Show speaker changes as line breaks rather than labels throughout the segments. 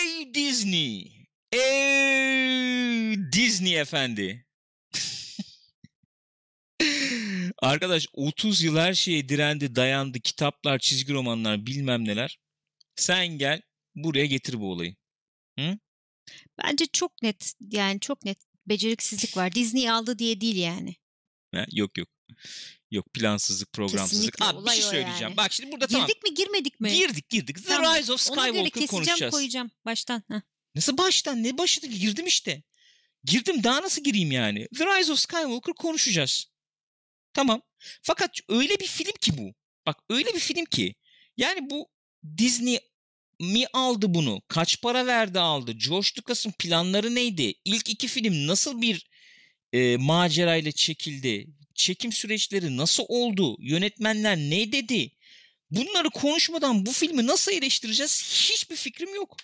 Ey Disney! Ey Disney efendi! Arkadaş 30 yıl her şeye direndi, dayandı. Kitaplar, çizgi romanlar, bilmem neler. Sen gel buraya getir bu olayı. Hı?
Bence çok net yani çok net beceriksizlik var. Disney aldı diye değil yani.
Ha, yok yok. Yok plansızlık, programsızlık.
Kesinlikle,
Abi bir şey söyleyeceğim.
yani.
Bak şimdi burada
Girdik
tamam.
mi girmedik mi?
Girdik girdik. The
Tamam.
Rise of
Ona göre
Skywalker
keseceğim
konuşacağız.
koyacağım baştan. Heh.
Nasıl baştan? Ne başladı? Girdim işte. Girdim daha nasıl gireyim yani? The Rise of Skywalker konuşacağız. Tamam. Fakat öyle bir film ki bu. Bak öyle bir film ki. Yani bu Disney mi aldı bunu? Kaç para verdi aldı? George Lucas'ın planları neydi? İlk iki film nasıl bir e, macerayla çekildi? Çekim süreçleri nasıl oldu? Yönetmenler ne dedi? Bunları konuşmadan bu filmi nasıl eleştireceğiz? Hiçbir fikrim yok.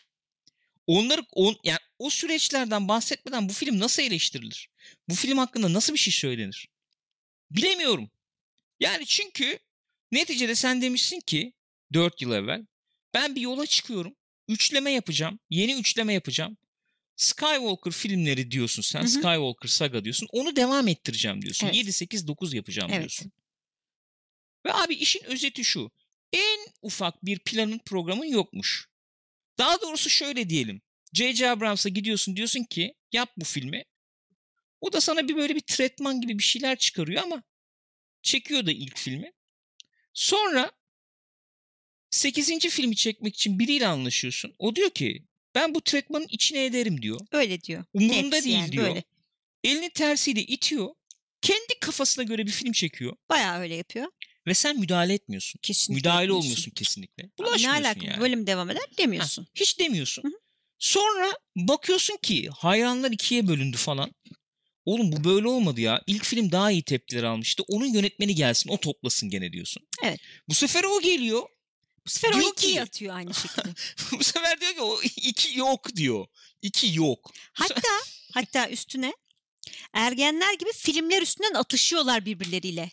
Onları on, yani o süreçlerden bahsetmeden bu film nasıl eleştirilir? Bu film hakkında nasıl bir şey söylenir? Bilemiyorum. Yani çünkü neticede sen demişsin ki 4 yıl evvel ben bir yola çıkıyorum. Üçleme yapacağım. Yeni üçleme yapacağım. Skywalker filmleri diyorsun sen.
Hı hı.
Skywalker saga diyorsun. Onu devam ettireceğim diyorsun.
Evet.
7 8 9 yapacağım
Evet.
diyorsun. Ve abi işin özeti şu. En ufak bir planın programın yokmuş. Daha doğrusu şöyle diyelim. J.J. Abrams'a gidiyorsun diyorsun ki yap bu filmi. O da sana bir böyle bir tretman gibi bir şeyler çıkarıyor ama çekiyor da ilk filmi. Sonra 8. filmi çekmek için biriyle anlaşıyorsun. O diyor ki ben bu tretmanın içine ederim diyor.
Öyle diyor.
Umurunda
Net
değil
yani,
diyor.
Böyle.
Elini tersiyle itiyor. Kendi kafasına göre bir film çekiyor.
Bayağı öyle yapıyor.
Ve sen müdahale etmiyorsun.
Kesinlikle
müdahale
etmiyorsun.
olmuyorsun kesinlikle.
Ama Ne
Bulaşmıyorsun
alaka
yani.
bölüm devam eder
Ha,
demiyorsun.
hiç demiyorsun.
Hı hı.
Sonra bakıyorsun ki hayranlar ikiye bölündü falan. Oğlum bu böyle olmadı ya. İlk film daha iyi tepkiler almıştı. Onun yönetmeni gelsin o toplasın gene diyorsun.
Evet.
Bu sefer o geliyor.
Bu sefer o
Diyor
ikiyi
ki-
atıyor aynı şekilde.
bu sefer diyor ki o iki yok diyor. İki yok.
Hatta hatta üstüne ergenler gibi filmler üstünden atışıyorlar birbirleriyle.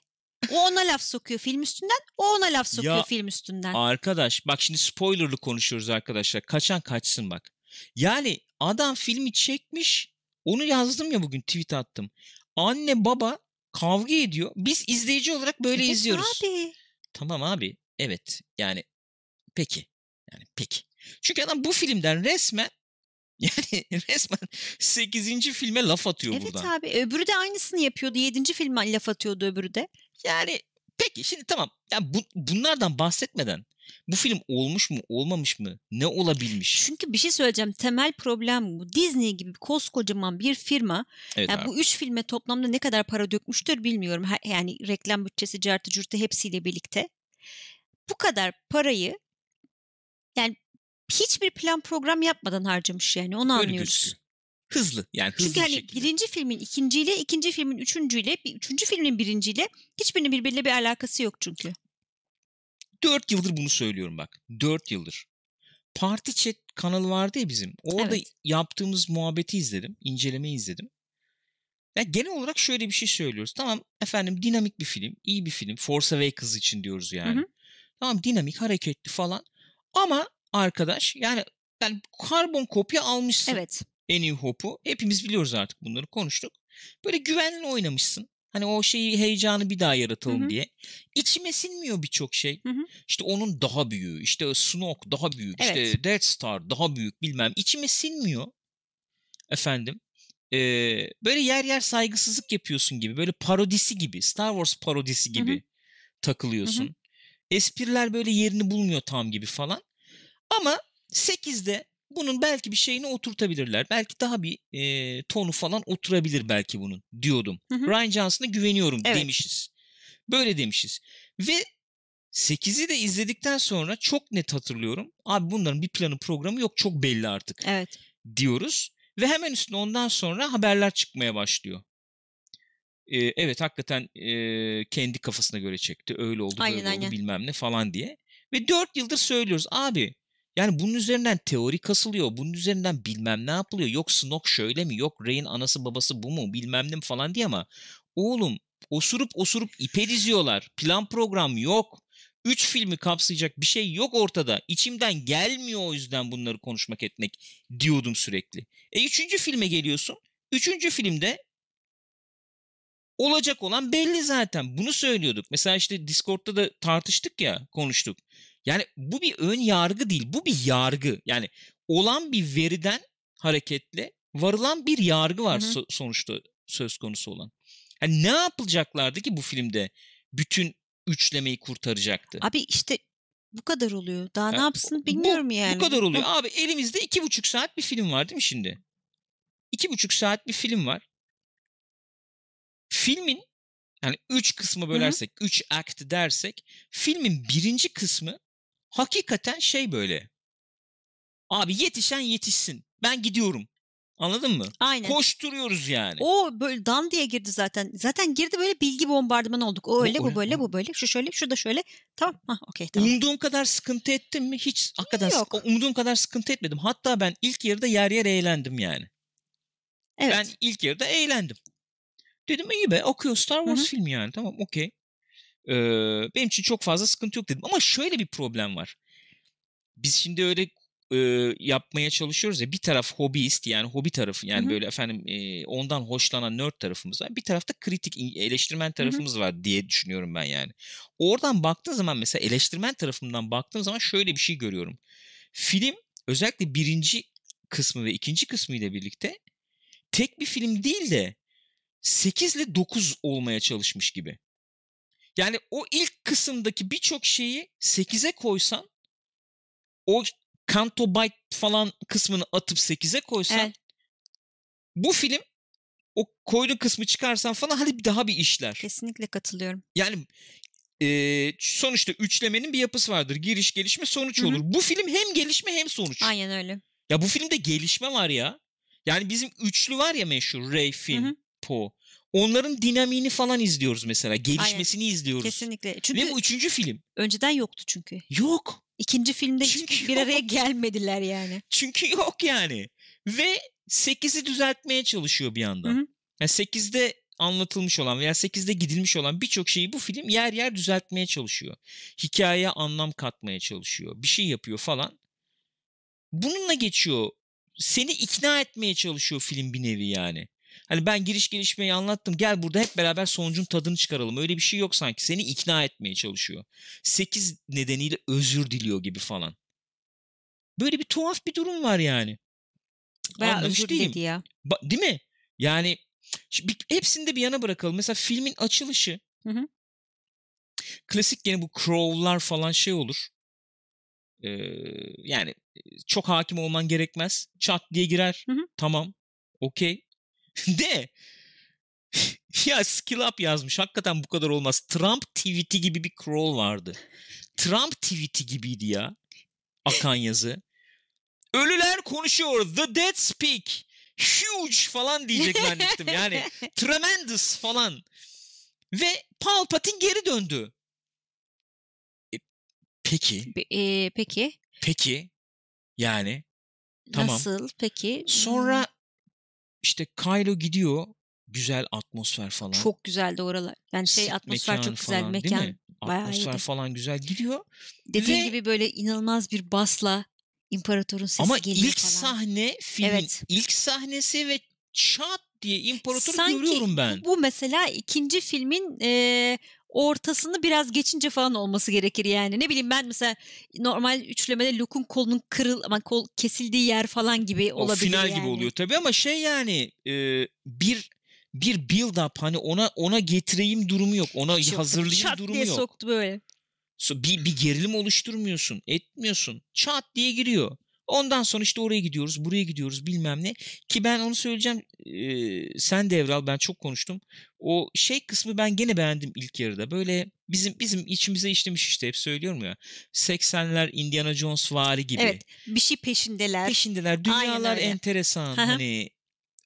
O ona laf sokuyor film üstünden, o ona laf sokuyor
Ya,
film üstünden.
Arkadaş bak şimdi spoilerlı konuşuyoruz arkadaşlar. Kaçan kaçsın bak. Yani adam filmi çekmiş. Onu yazdım ya bugün tweet attım. Anne baba kavga ediyor. Biz izleyici olarak böyle
Evet
izliyoruz.
Abi.
Tamam abi. Evet. Yani peki. Yani peki. Çünkü adam bu filmden resmen yani resmen 8. filme laf atıyor
Evet
buradan.
abi. Öbürü de aynısını yapıyordu. Yedinci filme laf atıyordu öbürü de.
Yani peki şimdi tamam. Yani bu, bunlardan bahsetmeden bu film olmuş mu olmamış mı ne olabilmiş?
Çünkü bir şey söyleyeceğim. Temel problem bu. Disney gibi koskocaman bir firma
Evet
yani
abi.
bu üç filme toplamda ne kadar para dökmüştür bilmiyorum. Yani reklam bütçesi, cartı curtu hepsiyle birlikte. Bu kadar parayı yani hiçbir plan program yapmadan harcamış yani onu
Öyle
anlıyoruz.
Hızlı yani hızlı
Çünkü hani
şekilde.
birinci filmin ikinciyle, ikinci filmin üçüncüyle, bir üçüncü filmin birinciyle hiçbirinin birbiriyle bir alakası yok çünkü.
4 yıldır bunu söylüyorum bak. 4 yıldır. Party Chat kanalı vardı ya bizim. Orada
Evet.
yaptığımız muhabbeti izledim. incelemeyi izledim. Ya genel olarak şöyle bir şey söylüyoruz. Tamam efendim dinamik bir film. iyi bir film. Force Awakens için diyoruz yani.
Hı hı.
Tamam dinamik, hareketli falan. Ama arkadaş yani yani karbon kopya almışsın.
Evet.
En iyi Hope'u. Hepimiz biliyoruz artık bunları konuştuk. Böyle güvenli oynamışsın. Hani o şeyi heyecanı bir daha yaratalım
Hı hı.
diye. İçime sinmiyor birçok şey.
Hı hı.
İşte onun daha büyüğü, işte Snoke daha büyük,
Evet.
işte Death Star daha büyük bilmem. İçime sinmiyor. Efendim. Ee, böyle yer yer saygısızlık yapıyorsun gibi. Böyle parodisi gibi. Star Wars parodisi gibi
hı.
takılıyorsun. Espriler böyle yerini bulmuyor tam gibi falan. Ama 8'de bunun belki bir şeyini oturtabilirler. Belki daha bir e, tonu falan oturabilir belki bunun diyordum.
Hı hı.
Ryan Johnson'a güveniyorum
Evet.
demişiz. Böyle demişiz. Ve 8'i de izledikten sonra çok net hatırlıyorum. Abi bunların bir planı programı yok çok belli artık
Evet.
diyoruz. Ve hemen üstüne ondan sonra haberler çıkmaya başlıyor. Ee, evet hakikaten e, kendi kafasına göre çekti. Öyle oldu
Aynen,
böyle oldu
aynen.
bilmem ne falan diye. Ve 4 yıldır söylüyoruz abi. Yani bunun üzerinden teori kasılıyor. Bunun üzerinden bilmem ne yapılıyor. Yok Snoke şöyle mi? Yok Rey'in anası babası bu mu? Bilmem ne mi falan diye ama oğlum osurup osurup ipe diziyorlar. Plan program yok. 3 filmi kapsayacak bir şey yok ortada. İçimden gelmiyor o yüzden bunları konuşmak etmek diyordum sürekli. E üçüncü filme geliyorsun. Üçüncü filmde olacak olan belli zaten. Bunu söylüyorduk. Mesela işte Discord'da da tartıştık ya, konuştuk. Yani bu bir ön yargı değil, bu bir yargı. Yani olan bir veriden hareketle varılan bir yargı var so- sonuçta söz konusu olan. Hani ne yapılacaklardı ki bu filmde bütün üçlemeyi kurtaracaktı?
Abi işte bu kadar oluyor. Daha yani, ne yapsın bilmiyorum
bu,
yani.
Bu kadar oluyor. Abi elimizde iki buçuk saat bir film var değil mi şimdi? İki buçuk saat bir film var. Filmin yani üç kısmı bölersek, Hı-hı. üç act dersek filmin birinci kısmı hakikaten şey böyle. Abi yetişen yetişsin. Ben gidiyorum. Anladın mı?
Aynen.
Koşturuyoruz yani.
O böyle dan diye girdi zaten. Zaten girdi böyle bilgi bombardımanı olduk. O öyle, bu, bu böyle, bu böyle. Şu şöyle, şu da şöyle. Tamam. Hah, okey tamam.
Umduğum kadar sıkıntı ettim mi? Hiç hakikaten Yok. umduğum kadar sıkıntı etmedim. Hatta ben ilk yarıda yer yer eğlendim yani. Evet. Ben ilk yarıda eğlendim. Dedim iyi be okuyor Star Wars Hı-hı. filmi yani. Tamam okey. Ee, benim için çok fazla sıkıntı yok dedim. Ama şöyle bir problem var. Biz şimdi öyle e, yapmaya çalışıyoruz ya bir taraf hobbyist yani hobi tarafı yani Hı-hı. böyle efendim e, ondan hoşlanan nerd tarafımız var. Bir tarafta kritik eleştirmen tarafımız Hı-hı. var diye düşünüyorum ben yani. Oradan baktığın zaman mesela eleştirmen tarafından baktığım zaman şöyle bir şey görüyorum. Film özellikle birinci kısmı ve ikinci kısmı ile birlikte tek bir film değil de 8 ile 9 olmaya çalışmış gibi. Yani o ilk kısımdaki birçok şeyi 8'e koysan o Canto Byte falan kısmını atıp 8'e koysan evet. bu film o koyduğun kısmı çıkarsan falan hadi bir daha bir işler.
Kesinlikle katılıyorum.
Yani e, sonuçta üçlemenin bir yapısı vardır. Giriş, gelişme, sonuç Hı-hı. olur. Bu film hem gelişme hem sonuç.
Aynen öyle.
Ya bu filmde gelişme var ya. Yani bizim üçlü var ya meşhur Ray, Finn, Hı-hı. Poe. Onların dinamiğini falan izliyoruz mesela. Gelişmesini Aynen. izliyoruz.
Kesinlikle. Çünkü
Ve bu üçüncü film.
Önceden yoktu çünkü.
Yok.
İkinci filmde çünkü hiç bir araya gelmediler yani.
Çünkü yok yani. Ve 8'i düzeltmeye çalışıyor bir yandan. Hı hı. Yani 8'de anlatılmış olan veya 8'de gidilmiş olan birçok şeyi bu film yer yer düzeltmeye çalışıyor. Hikayeye anlam katmaya çalışıyor. Bir şey yapıyor falan. Bununla geçiyor. Seni ikna etmeye çalışıyor film bir nevi yani. Hani ben giriş gelişmeyi anlattım. Gel burada hep beraber sonucun tadını çıkaralım. Öyle bir şey yok sanki. Seni ikna etmeye çalışıyor. 8 nedeniyle özür diliyor gibi falan. Böyle bir tuhaf bir durum var yani.
Bayağı Anlamış özür diledi ya.
Ba- değil mi? Yani bir, hepsini de bir yana bırakalım. Mesela filmin açılışı. Hı hı. Klasik gene bu Crow'lar falan şey olur. Ee, yani çok hakim olman gerekmez. Çat diye girer. Hı hı. Tamam. Okey. De ya skill up yazmış. Hakikaten bu kadar olmaz. Trump tweet'i gibi bir crawl vardı. Trump tweet'i gibiydi ya. Akan yazı. Ölüler konuşuyor. The dead speak. Huge falan diyecek zannettim. Yani tremendous falan. Ve Palpatine geri döndü. E, peki.
E, peki.
Peki. Yani. Tamam.
Nasıl peki?
Sonra işte Kylo gidiyor. Güzel atmosfer falan.
Çok güzeldi oralar. Yani şey Sit atmosfer çok güzel. Falan, mekan bayağı
Atmosfer
iyiydi.
falan güzel gidiyor.
Dediğin Ve... gibi böyle inanılmaz bir basla imparatorun sesi
Ama
geliyor
ilk
falan.
sahne filmin evet. ilk sahnesi ve şat diye imparatoru Sanki görüyorum ben.
Bu mesela ikinci filmin e, ortasını biraz geçince falan olması gerekir yani. Ne bileyim ben mesela normal üçlemede Luke'un kolunun kırıl ama kol kesildiği yer falan gibi olabilir o
final
yani.
gibi oluyor tabii ama şey yani e, bir bir build up hani ona ona getireyim durumu yok. Ona Çok hazırlayayım çat durumu
diye
yok.
soktu böyle.
So, bir, bir gerilim oluşturmuyorsun. Etmiyorsun. Çat diye giriyor. Ondan sonra işte oraya gidiyoruz, buraya gidiyoruz bilmem ne. Ki ben onu söyleyeceğim. E, sen devral ben çok konuştum. O şey kısmı ben gene beğendim ilk yarıda. Böyle bizim bizim içimize işlemiş işte hep söylüyorum ya. 80'ler Indiana Jones vari gibi.
Evet bir şey peşindeler.
Peşindeler. Dünyalar enteresan. hani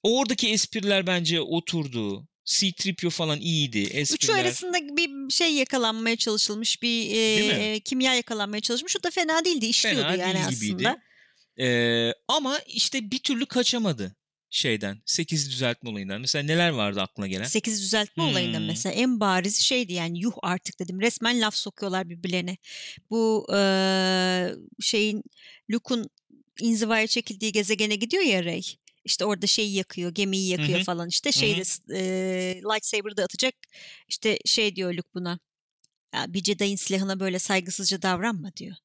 oradaki espriler bence oturdu. C-3PO falan iyiydi. Espriler.
Üçü arasında bir şey yakalanmaya çalışılmış. Bir e, kimya yakalanmaya çalışmış. O da fena değildi. İşliyordu fena yani değil aslında. Gibiydi.
Ee, ama işte bir türlü kaçamadı. şeyden 8 düzeltme olayından mesela neler vardı aklına gelen?
8 düzeltme
Hmm.
olayından mesela en bariz şeydi yani yuh artık dedim. Resmen laf sokuyorlar birbirlerine. Bu eee, şeyin Luke'un inzivaya çekildiği gezegene gidiyor ya Rey. İşte orada şeyi yakıyor, gemiyi yakıyor
hı.
falan işte. Şeyde
hı.
eee lightsaber'ı da atacak. İşte şey diyor Luke buna. Ya bir Jedi'in silahına böyle saygısızca davranma diyor.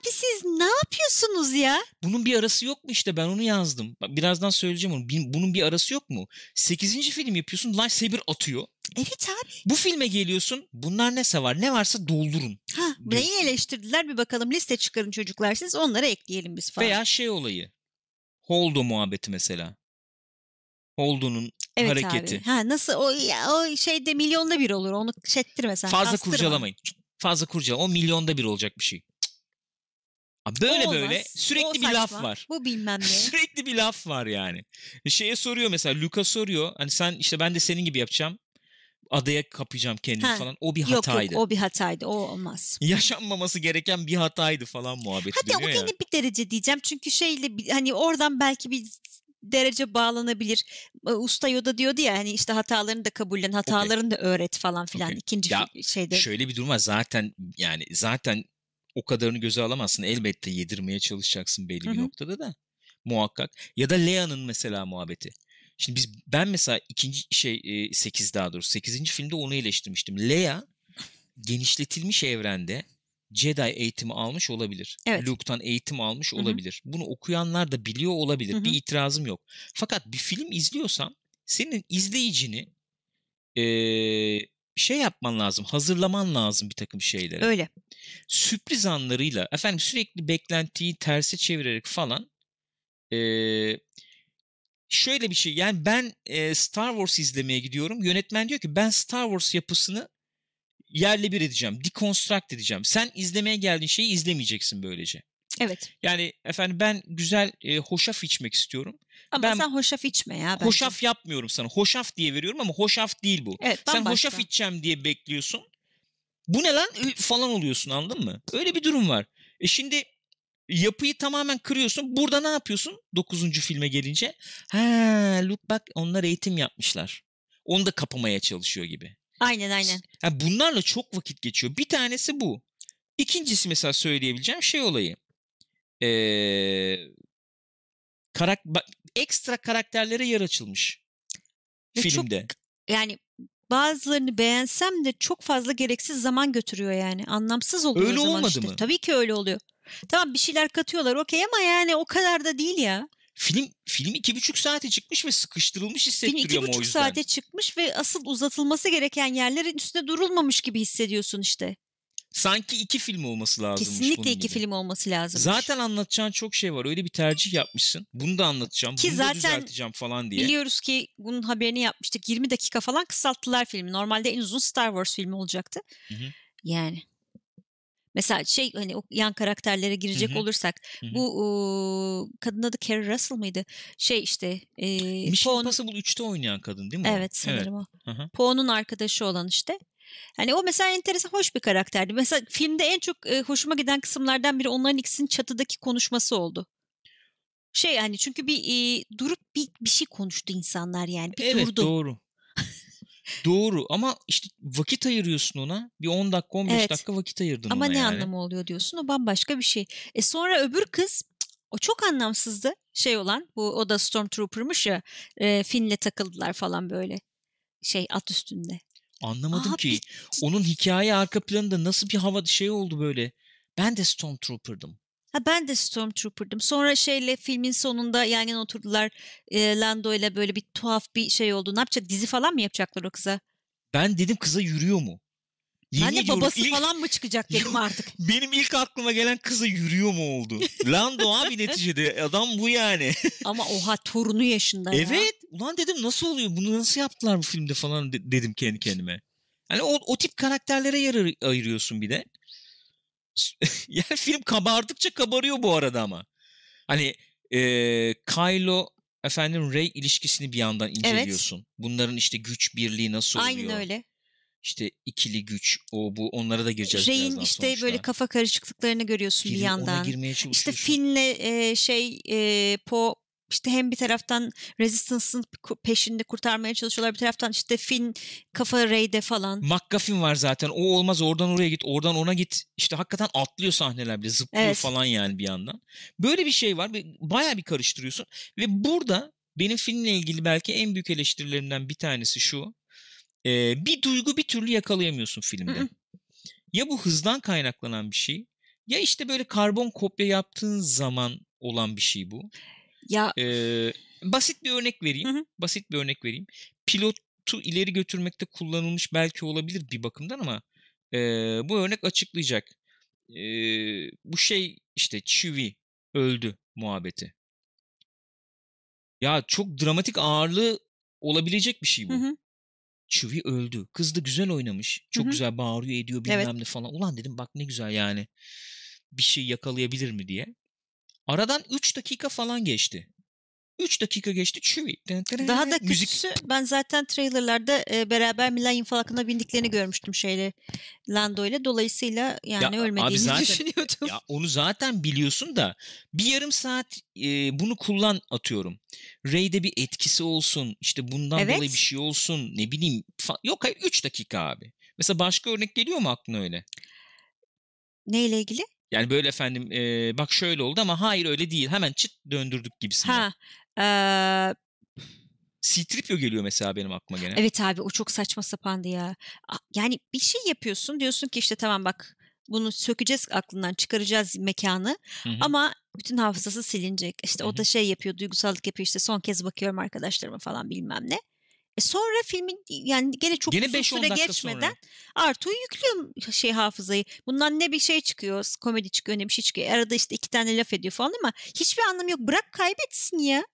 Abi siz ne yapıyorsunuz ya?
Bunun bir arası yok mu işte ben onu yazdım. Birazdan söyleyeceğim onu. Bunun bir arası yok mu? 8. film yapıyorsun lightsaber atıyor.
Evet abi.
Bu filme geliyorsun bunlar ne var ne varsa doldurun.
Ha, neyi
Diyorsun.
eleştirdiler bir bakalım liste çıkarın çocuklar siz onları ekleyelim biz falan.
Veya şey olayı. Holdo muhabbeti mesela. Holdo'nun
Evet
hareketi.
abi. Ha nasıl o ya, o şeyde milyonda bir olur. Onu şettirme sen.
Fazla
kastırma.
kurcalamayın. Fazla kurcalama. O milyonda bir olacak bir şey. Böyle
O
böyle
olmaz,
sürekli
o
bir laf var.
Bu bilmem ne.
Sürekli bir laf var yani. Şeye soruyor mesela Luka soruyor. Hani sen işte ben de senin gibi yapacağım. Adaya kapayacağım kendimi
Ha,
falan. O bir
yok
hataydı.
yok o bir hataydı. O olmaz.
Yaşanmaması gereken bir hataydı falan muhabbeti
Hadi o
dönüyor
gene bir derece diyeceğim. Çünkü şeyle hani oradan belki bir derece bağlanabilir. E, Usta Yoda diyordu ya hani işte hatalarını da kabullen, hatalarını da öğret falan filan.
Okey.
İkinci
Ya,
şeyde.
Şöyle bir durum var. Zaten yani zaten o kadarını göze alamazsın. Elbette yedirmeye çalışacaksın belli
Hı
bir noktada da. Muhakkak. Ya da Leia'nın mesela muhabbeti. Şimdi biz ben mesela ikinci şey 8 daha doğrusu 8. filmde onu eleştirmiştim. Leia genişletilmiş evrende Jedi eğitimi almış olabilir.
Evet.
Luke'tan eğitim almış
Hı hı.
olabilir. Bunu okuyanlar da biliyor olabilir.
Hı hı.
Bir itirazım yok. Fakat bir film izliyorsan senin izleyicini eee, şey yapman lazım. Hazırlaman lazım bir takım şeylere
Öyle.
sürpriz anlarıyla efendim sürekli beklentiyi terse çevirerek falan eee, şöyle bir şey yani ben eee, Star Wars izlemeye gidiyorum yönetmen diyor ki ben Star Wars yapısını yerle bir edeceğim deconstruct edeceğim sen izlemeye geldiğin şeyi izlemeyeceksin böylece
Evet.
yani efendim ben güzel eee, hoşaf içmek istiyorum
Ama
Ben-
sen hoşaf içme ya bence.
hoşaf yapmıyorum sana hoşaf diye veriyorum ama hoşaf değil bu
Evet,
sen
bambaşka.
hoşaf içeceğim diye bekliyorsun. Bu ne lan falan oluyorsun anladın mı? Öyle bir durum var. E şimdi yapıyı tamamen kırıyorsun. Burada ne yapıyorsun? 9. filme gelince. Ha look bak onlar eğitim yapmışlar. Onu da kapamaya çalışıyor gibi.
Aynen aynen.
Ha, bunlarla çok vakit geçiyor. Bir tanesi bu. İkincisi mesela söyleyebileceğim şey olayı. Ee, karak bak, ekstra karakterlere yer açılmış
Ve çok
filmde.
yani bazılarını beğensem de çok fazla gereksiz zaman götürüyor yani. Anlamsız oluyor
Öyle
o zaman
olmadı
işte.
mı?
Tabii ki öyle oluyor. Tamam bir şeyler katıyorlar okey ama yani o kadar da değil ya.
Film film iki buçuk saate çıkmış ve sıkıştırılmış
Film
hissettiriyor
iki
ama o
buçuk saate çıkmış ve asıl uzatılması gereken yerlerin üstüne durulmamış gibi hissediyorsun işte.
Sanki iki film olması bunun
Kesinlikle iki
gibi.
film olması lazım.
Zaten anlatacağın çok şey var. Öyle bir tercih yapmışsın. Bunu da anlatacağım.
Ki
bunu
zaten
da düzelteceğim falan diye.
Biliyoruz ki bunun haberini yapmıştık. 20 dakika falan kısalttılar filmi. Normalde en uzun Star Wars filmi olacaktı.
Hı hı.
Yani. Mesela şey hani o yan karakterlere girecek
Hı hı.
olursak
Hı hı.
bu ıı, kadın adı Carrie Russell mıydı? Şey işte e,
Mission
Poe'nun-
Impossible 3'te oynayan kadın değil mi o?
Evet sanırım o.
Hı hı.
Poe'nun arkadaşı olan işte. Hani o mesela enteresan hoş bir karakterdi. Mesela filmde en çok e, hoşuma giden kısımlardan biri onların ikisinin çatıdaki konuşması oldu. Şey hani çünkü bir e, durup bir, bir şey konuştu insanlar yani. Bir
Evet
durdu.
doğru. doğru ama işte vakit ayırıyorsun ona. Bir 10 dakika 15
Evet.
dakika vakit ayırdın
Ama
ona
ne
yani.
anlamı oluyor diyorsun. O bambaşka bir şey. E sonra öbür kız o çok anlamsızdı. Şey olan bu o da Stormtrooper'mış ya. E, Finn'le takıldılar falan böyle. Şey at üstünde.
Anlamadım
Abi,
ki. Onun hikaye arka planında nasıl bir hava şey oldu böyle. Ben de Stormtrooper'dım.
Ha ben de Stormtrooper'dım. Sonra şeyle filmin sonunda yan yana oturdular. E, Lando ile böyle bir tuhaf bir şey oldu. Ne yapacak? Dizi falan mı yapacaklar o kıza?
Ben dedim kıza yürüyor mu? Yemin
ben de
ediyorum,
babası
ilk-
falan mı çıkacak dedim artık.
Benim ilk aklıma gelen kıza yürüyor mu oldu? Lando abi neticede adam bu yani.
Ama oha torunu yaşında ya.
evet. Ulan dedim nasıl oluyor? Bunu nasıl yaptılar bu filmde falan de- dedim kendi kendime. Hani o, o tip karakterlere yer ayır- ayırıyorsun bir de. yani film kabardıkça kabarıyor bu arada ama. Hani e, Kylo efendim Rey ilişkisini bir yandan inceliyorsun. Bunların işte güç birliği nasıl oluyor?
Aynen öyle.
İşte ikili güç o bu onlara da gireceğiz
Rey'in
birazdan
işte
sonuçta.
böyle kafa karışıklıklarını görüyorsun
Gir-
bir yandan.
Ona girmeye
İşte
çalışıyorsun.
Finn'le e, şey e, Po işte hem bir taraftan Resistance'ın peşinde kurtarmaya çalışıyorlar. Bir taraftan işte Finn kafa Rey'de falan.
McGuffin var zaten. O olmaz oradan oraya git, oradan ona git. İşte hakikaten atlıyor sahneler bile. Zıplıyor
Evet.
falan yani bir yandan. Böyle bir şey var ve bayağı bir karıştırıyorsun. Ve burada benim filmle ilgili belki en büyük eleştirilerimden bir tanesi şu. Ee, bir duygu bir türlü yakalayamıyorsun filmde. Ya bu hızdan kaynaklanan bir şey ya işte böyle karbon kopya yaptığın zaman olan bir şey bu.
Ya
Ee, basit bir örnek vereyim. Basit bir örnek vereyim. Pilotu ileri götürmekte kullanılmış belki olabilir bir bakımdan ama e, bu örnek açıklayacak. E, bu şey işte Chewie öldü muhabbeti. Ya çok dramatik ağırlığı olabilecek bir şey bu.
hı hı.
Chewie öldü. Kız da güzel oynamış. Çok
Hı hı.
güzel bağırıyor ediyor bilmem
Evet.
ne falan. Ulan dedim bak ne güzel yani. Bir şey yakalayabilir mi diye. Aradan 3 dakika falan geçti. 3 dakika geçti Chewie.
Daha da
Müzik
kötüsü ben zaten trailerlarda e, beraber Millennium Falcon'a bindiklerini görmüştüm şeyle Lando ile. Dolayısıyla yani
Ya,
ölmediğini
zaten-
düşünüyordum.
Ya onu zaten biliyorsun da bir yarım saat e, bunu kullan atıyorum. Ray'de bir etkisi olsun. işte bundan
Evet.
dolayı bir şey olsun. Ne bileyim. Yok hayır 3 dakika abi. Mesela başka örnek geliyor mu aklına öyle?
Neyle ilgili?
Yani böyle efendim e, bak şöyle oldu ama hayır öyle değil. Hemen çıt döndürdük gibisinden.
Ha. Eee,
C-3PO geliyor mesela benim aklıma gene.
evet abi o çok saçma sapandı ya. Yani bir şey yapıyorsun diyorsun ki işte tamam bak bunu sökeceğiz aklından çıkaracağız mekanı
Hı hı.
ama bütün hafızası silinecek. İşte
Hı
o da şey yapıyor duygusallık yapıyor işte son kez bakıyorum arkadaşlarıma falan bilmem ne. E sonra filmin yani gene çok
Gene
uzun
5-10
süre geçmeden
sonra.
Artu'yu yüklüyor şey hafızayı. Bundan ne bir şey çıkıyor, komedi çıkıyor ne bir şey çıkıyor. Arada işte iki tane laf ediyor falan ama hiçbir anlamı yok. Bırak kaybetsin ya.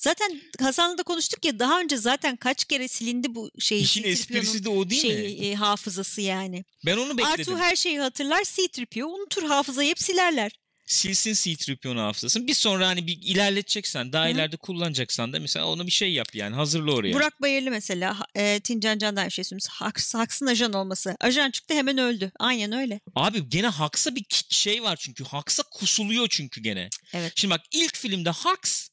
Zaten Hasan'la da konuştuk ya daha önce zaten kaç kere silindi bu şey.
İşin
C-3PO'nun
esprisi de o değil mi?
şey, e, hafızası yani.
Ben onu bekledim.
Artu her şeyi hatırlar, C-3PO unutur hafızayı hep silerler.
Silsin C-3PO'nun hafızasını. Bir sonra hani bir ilerleteceksen, daha
Hı hı.
ileride kullanacaksan da mesela ona bir şey yap yani. Hazırla oraya.
Burak Bayırlı mesela e, Tincan Can'dan bir şey söylemiş. Haks, Haks'ın ajan olması. Ajan çıktı hemen öldü. Aynen öyle.
Abi gene Haks'a bir şey var çünkü. Haks'a kusuluyor çünkü gene.
Evet.
Şimdi bak ilk filmde Haks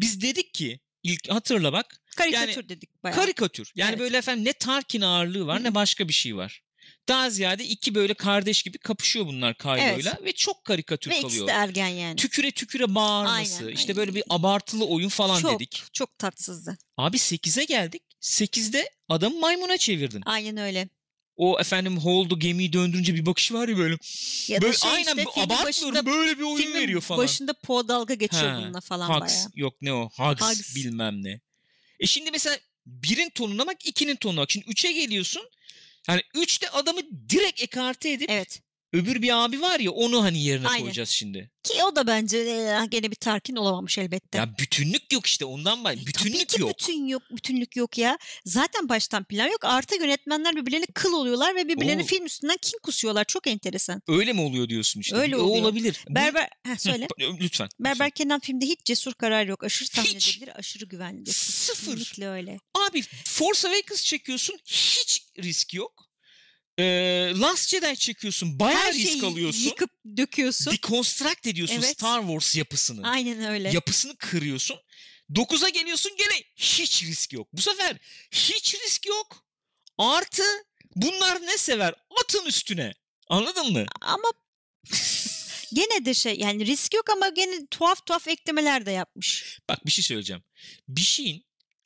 biz dedik ki ilk hatırla bak
Karikatür dedik bayağı.
karikatür. Yani
Evet.
böyle efendim ne Tarkin ağırlığı var
Hı
ne başka bir şey var. Daha ziyade iki böyle kardeş gibi kapışıyor bunlar Kylo'yla ve çok karikatür
Ve ikisi
kalıyor.
de ergen yani.
Tüküre tüküre bağırması.
Aynen,
işte
aynen.
böyle bir abartılı oyun falan
çok,
dedik.
Çok tatsızdı.
Abi 8'e geldik. 8'de adamı maymuna çevirdin.
Aynen öyle.
O efendim Hold'u gemiyi döndürünce bir bakışı var ya böyle.
Ya
böyle
şey
aynen
işte
abartmıyorum böyle bir oyun
filmin
veriyor falan.
başında Po dalga geçiyor
Ha,
bununla falan
Hugs
bayağı.
yok ne o Hugs,
Hugs.
bilmem ne. E şimdi mesela birin tonuna bak ikinin tonuna bak. Şimdi 3'e geliyorsun. Yani 3'te adamı direkt ekarte edip
Evet.
Öbür bir abi var ya onu hani yerine
Aynen.
koyacağız şimdi.
Ki o da bence e, gene bir Tarkin olamamış elbette.
Ya bütünlük yok işte ondan var.
E, Tabii
Bütünlük
ki
yok.
bütün yok, bütünlük yok ya. Zaten baştan plan yok. Artı yönetmenler birbirlerine kıl oluyorlar ve birbirlerine
Oo.
film üstünden kin kusuyorlar. Çok enteresan.
Öyle mi oluyor diyorsun işte.
Öyle
o
oluyor.
olabilir. Bu-
Berber, Heh, söyle.
lütfen. lütfen.
Berber Kenan filmde hiç cesur karar yok. Aşırı tahmin
Hiç.
aşırı güvenlidir.
Sıfır.
Kesinlikle öyle.
Abi Force Awakens çekiyorsun hiç risk yok. Ee, Last Jedi çekiyorsun bayağı
Her
risk
şeyi
alıyorsun.
yıkıp döküyorsun.
Deconstruct ediyorsun
Evet.
Star Wars yapısını.
Aynen öyle.
Yapısını kırıyorsun. 9'a geliyorsun gene hiç risk yok. Bu sefer hiç risk yok. Artı bunlar ne sever? Atın üstüne. Anladın mı?
Ama gene de şey yani risk yok ama gene tuhaf tuhaf eklemeler de yapmış.
Bak bir şey söyleyeceğim. Bir şeyin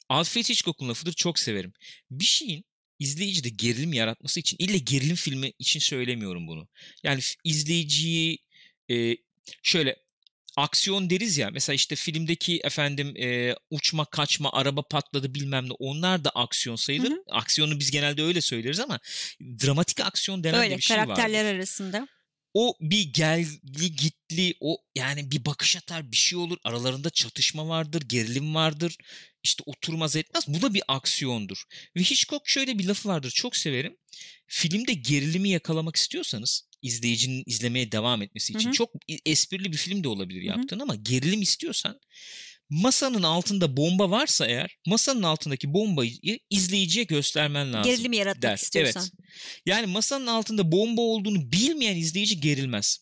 Alfred Hitchcock'un lafıdır çok severim. Bir şeyin izleyicide gerilim yaratması için ille gerilim filmi için söylemiyorum bunu. Yani izleyiciyi e, şöyle aksiyon deriz ya mesela işte filmdeki efendim e, uçma kaçma araba patladı bilmem ne onlar da aksiyon sayılır.
Hı hı.
Aksiyonu biz genelde öyle söyleriz ama dramatik aksiyon denen de
Öyle
bir şey var
karakterler arasında.
O bir gelli gitli o yani bir bakış atar bir şey olur. Aralarında çatışma vardır gerilim vardır işte oturmaz etmez bu da bir aksiyondur. Ve Hitchcock şöyle bir lafı vardır çok severim. Filmde gerilimi yakalamak istiyorsanız izleyicinin izlemeye devam etmesi için
Hı hı.
çok esprili bir film de olabilir yaptığın ama gerilim istiyorsan masanın altında bomba varsa eğer masanın altındaki bombayı izleyiciye göstermen lazım.
Gerilim yaratmak
der.
istiyorsan.
Evet. Yani masanın altında bomba olduğunu bilmeyen izleyici gerilmez.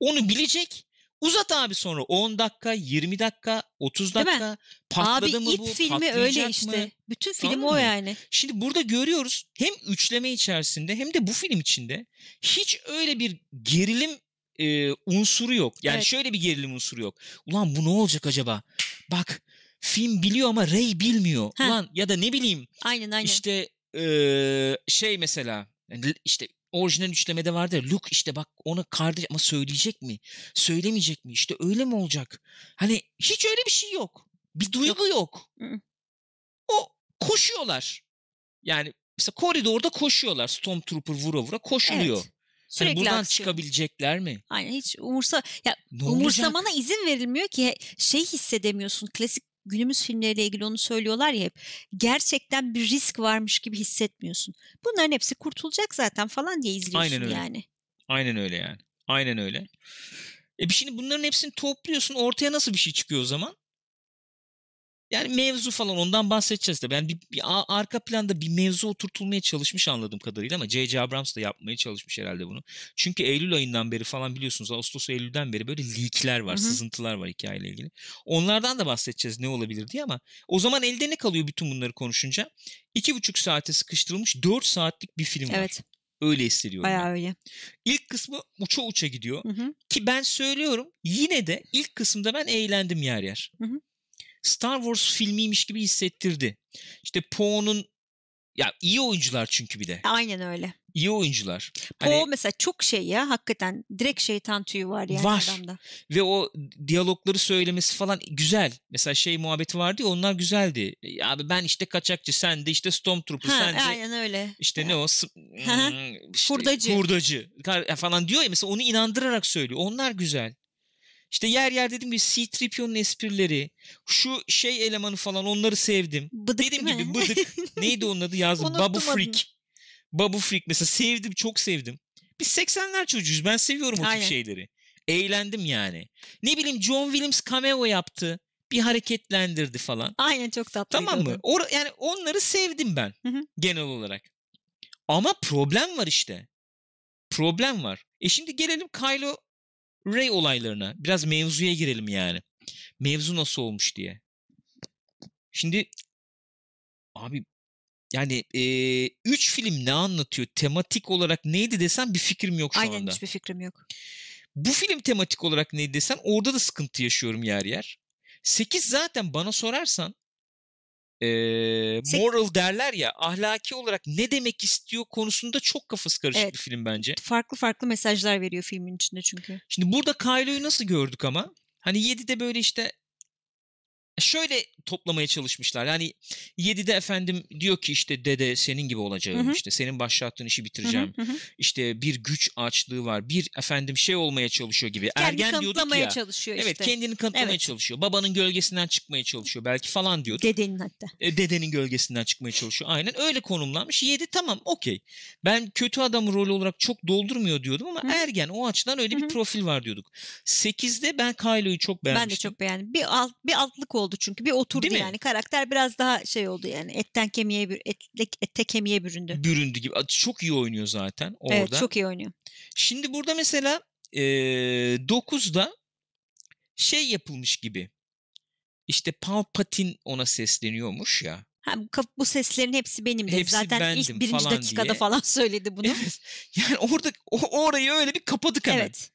Onu bilecek, Uzat abi sonra 10 dakika, 20 dakika, 30
Değil mi?
dakika patladı
Abi
mı
ip
bu?
filmi öyle
mı?
işte. Bütün film
Anladın
o
mı?
yani.
Şimdi burada görüyoruz hem üçleme içerisinde hem de bu film içinde hiç öyle bir gerilim e, unsuru yok. Yani
Evet.
şöyle bir gerilim unsuru yok. Ulan bu ne olacak acaba? Bak film biliyor ama Ray bilmiyor.
Heh.
Ulan ya da ne bileyim
Aynen aynen.
işte e, şey mesela yani işte orijinal üçlemede vardır. Luke işte bak ona kardeş ama söyleyecek mi? Söylemeyecek mi? İşte öyle mi olacak? Hani hiç öyle bir şey yok. Bir duygu yok.
Hı.
O koşuyorlar. Yani mesela koridorda koşuyorlar. Stormtrooper vura vura koşuluyor.
Evet.
Hani
Sürekli
buradan
aksiyon.
çıkabilecekler mi?
Aynen hiç umursa ya
Ne olacak?
umursamana izin verilmiyor ki şey hissedemiyorsun. Klasik günümüz filmleriyle ilgili onu söylüyorlar ya hep. Gerçekten bir risk varmış gibi hissetmiyorsun. Bunların hepsi kurtulacak zaten falan diye izliyorsun
Aynen öyle.
yani.
Aynen öyle yani. Aynen öyle. E şimdi bunların hepsini topluyorsun. Ortaya nasıl bir şey çıkıyor o zaman? Yani mevzu falan ondan bahsedeceğiz de. Yani bir, bir arka planda bir mevzu oturtulmaya çalışmış anladığım kadarıyla ama J.J. Abrams da yapmaya çalışmış herhalde bunu. Çünkü Eylül ayından beri falan biliyorsunuz Ağustos Eylül'den beri böyle leakler var,
Hı hı.
sızıntılar var hikayeyle ilgili. Onlardan da bahsedeceğiz ne olabilir diye ama o zaman elde ne kalıyor bütün bunları konuşunca? İki buçuk saate sıkıştırılmış dört saatlik bir film var.
Evet.
Öyle hissediyorum.
Bayağı öyle.
İlk kısmı uça uça gidiyor.
Hı hı.
Ki ben söylüyorum yine de ilk kısımda ben eğlendim yer yer.
Hı hı.
Star Wars filmiymiş gibi hissettirdi. İşte Poe'nun ya iyi oyuncular çünkü bir de.
Aynen öyle.
İyi oyuncular.
Poe
Hani,
mesela çok şey ya hakikaten direkt şeytan tüyü var yani
Var.
adamda.
ve o diyalogları söylemesi falan güzel. Mesela şey muhabbeti vardı ya onlar güzeldi. Abi ben işte kaçakçı sen de işte Stormtrooper
Ha,
sen de
aynen öyle.
işte ne o hmm, işte
hurdacı
Kar- falan diyor ya mesela onu inandırarak söylüyor. Onlar güzel. İşte yer yer dedim ki C-3PO'nun esprileri, şu şey elemanı falan onları sevdim.
Bıdık
Dediğim
değil mi?
gibi bıdık. Neydi onun adı yazdım. Babu
adını.
Freak. Babu Freak mesela sevdim çok sevdim. Biz 80'ler çocuğuyuz ben seviyorum o tip
Aynen.
şeyleri. Eğlendim yani. Ne bileyim John Williams cameo yaptı. Bir hareketlendirdi falan.
Aynen çok tatlıydı
Tamam mı? Or yani onları sevdim ben
Hı hı.
genel olarak. Ama problem var işte. Problem var. E şimdi gelelim Kylo Ray olaylarına. Biraz mevzuya girelim yani. Mevzu nasıl olmuş diye. Şimdi abi yani e, üç film ne anlatıyor? Tematik olarak neydi desem bir fikrim yok şu
Aynen
anda.
hiçbir fikrim yok.
Bu film tematik olarak neydi desem orada da sıkıntı yaşıyorum yer yer. 8 zaten bana sorarsan e, moral derler ya ahlaki olarak ne demek istiyor konusunda çok kafası karışık
Evet.
bir film bence.
Farklı farklı mesajlar veriyor filmin içinde çünkü.
Şimdi burada Kylo'yu nasıl gördük ama? Hani 7'de böyle işte şöyle toplamaya çalışmışlar. Yani 7'de efendim diyor ki işte dede senin gibi olacağım.
Hı hı.
işte senin başlattığın işi
Hı hı,
bitireceğim.
hı hı.
İşte bir güç açlığı var. Bir efendim şey olmaya çalışıyor gibi.
Kendini
Ergen diyorduk ya.
çalışıyor
Evet
işte.
kendini kanıtlamaya
Evet.
çalışıyor. Babanın gölgesinden çıkmaya çalışıyor belki falan diyorduk.
Dedenin hatta.
E, dedenin gölgesinden çıkmaya çalışıyor. Aynen öyle konumlanmış. 7 tamam okey. Ben kötü adam rolü olarak çok doldurmuyor diyordum ama
Hı
ergen o açıdan öyle
Hı
bir
hı.
profil var diyorduk. 8'de ben Kylo'yu çok beğenmiştim.
Ben de çok beğendim. Bir alt bir altlık oldu çünkü. Bir oturdu
Değil mi?
yani. Karakter biraz daha şey oldu yani. Etten kemiğe bir etle, ete kemiğe büründü.
büründü gibi. Çok iyi oynuyor zaten orada.
Evet çok iyi oynuyor.
Şimdi burada mesela e, 9'da şey yapılmış gibi. İşte Palpatine ona sesleniyormuş ya.
Ha, bu, seslerin hepsi benim dedi.
Hepsi
Zaten
bendim
ilk birinci
falan
dakikada
diye.
falan söyledi bunu.
Evet. Yani orada o- orayı öyle bir kapadık hemen.
evet.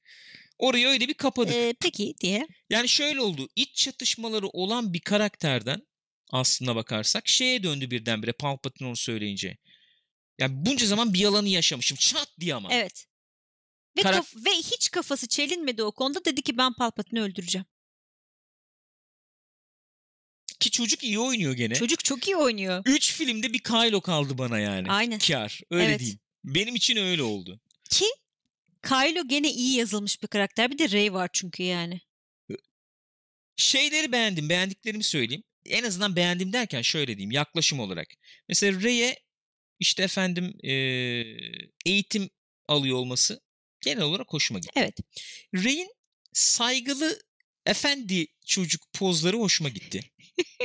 Orayı öyle bir kapadık.
Ee, peki diye.
Yani şöyle oldu. İç çatışmaları olan bir karakterden aslına bakarsak şeye döndü birdenbire Palpatine onu söyleyince. Yani bunca zaman bir yalanı yaşamışım. Çat diye ama.
Evet. Ve,
Karak-
kaf- ve hiç kafası çelinmedi o konuda. Dedi ki ben Palpatine'i öldüreceğim.
Ki çocuk iyi oynuyor gene.
Çocuk çok iyi oynuyor.
Üç filmde bir Kylo kaldı bana yani.
Aynen.
Kar. Öyle
Evet.
diyeyim. Benim için öyle oldu.
Ki Kylo gene iyi yazılmış bir karakter. Bir de Rey var çünkü yani.
Şeyleri beğendim. Beğendiklerimi söyleyeyim. En azından beğendim derken şöyle diyeyim. Yaklaşım olarak. Mesela Rey'e işte efendim eee, eğitim alıyor olması genel olarak hoşuma gitti.
Evet.
Rey'in saygılı efendi çocuk pozları hoşuma gitti.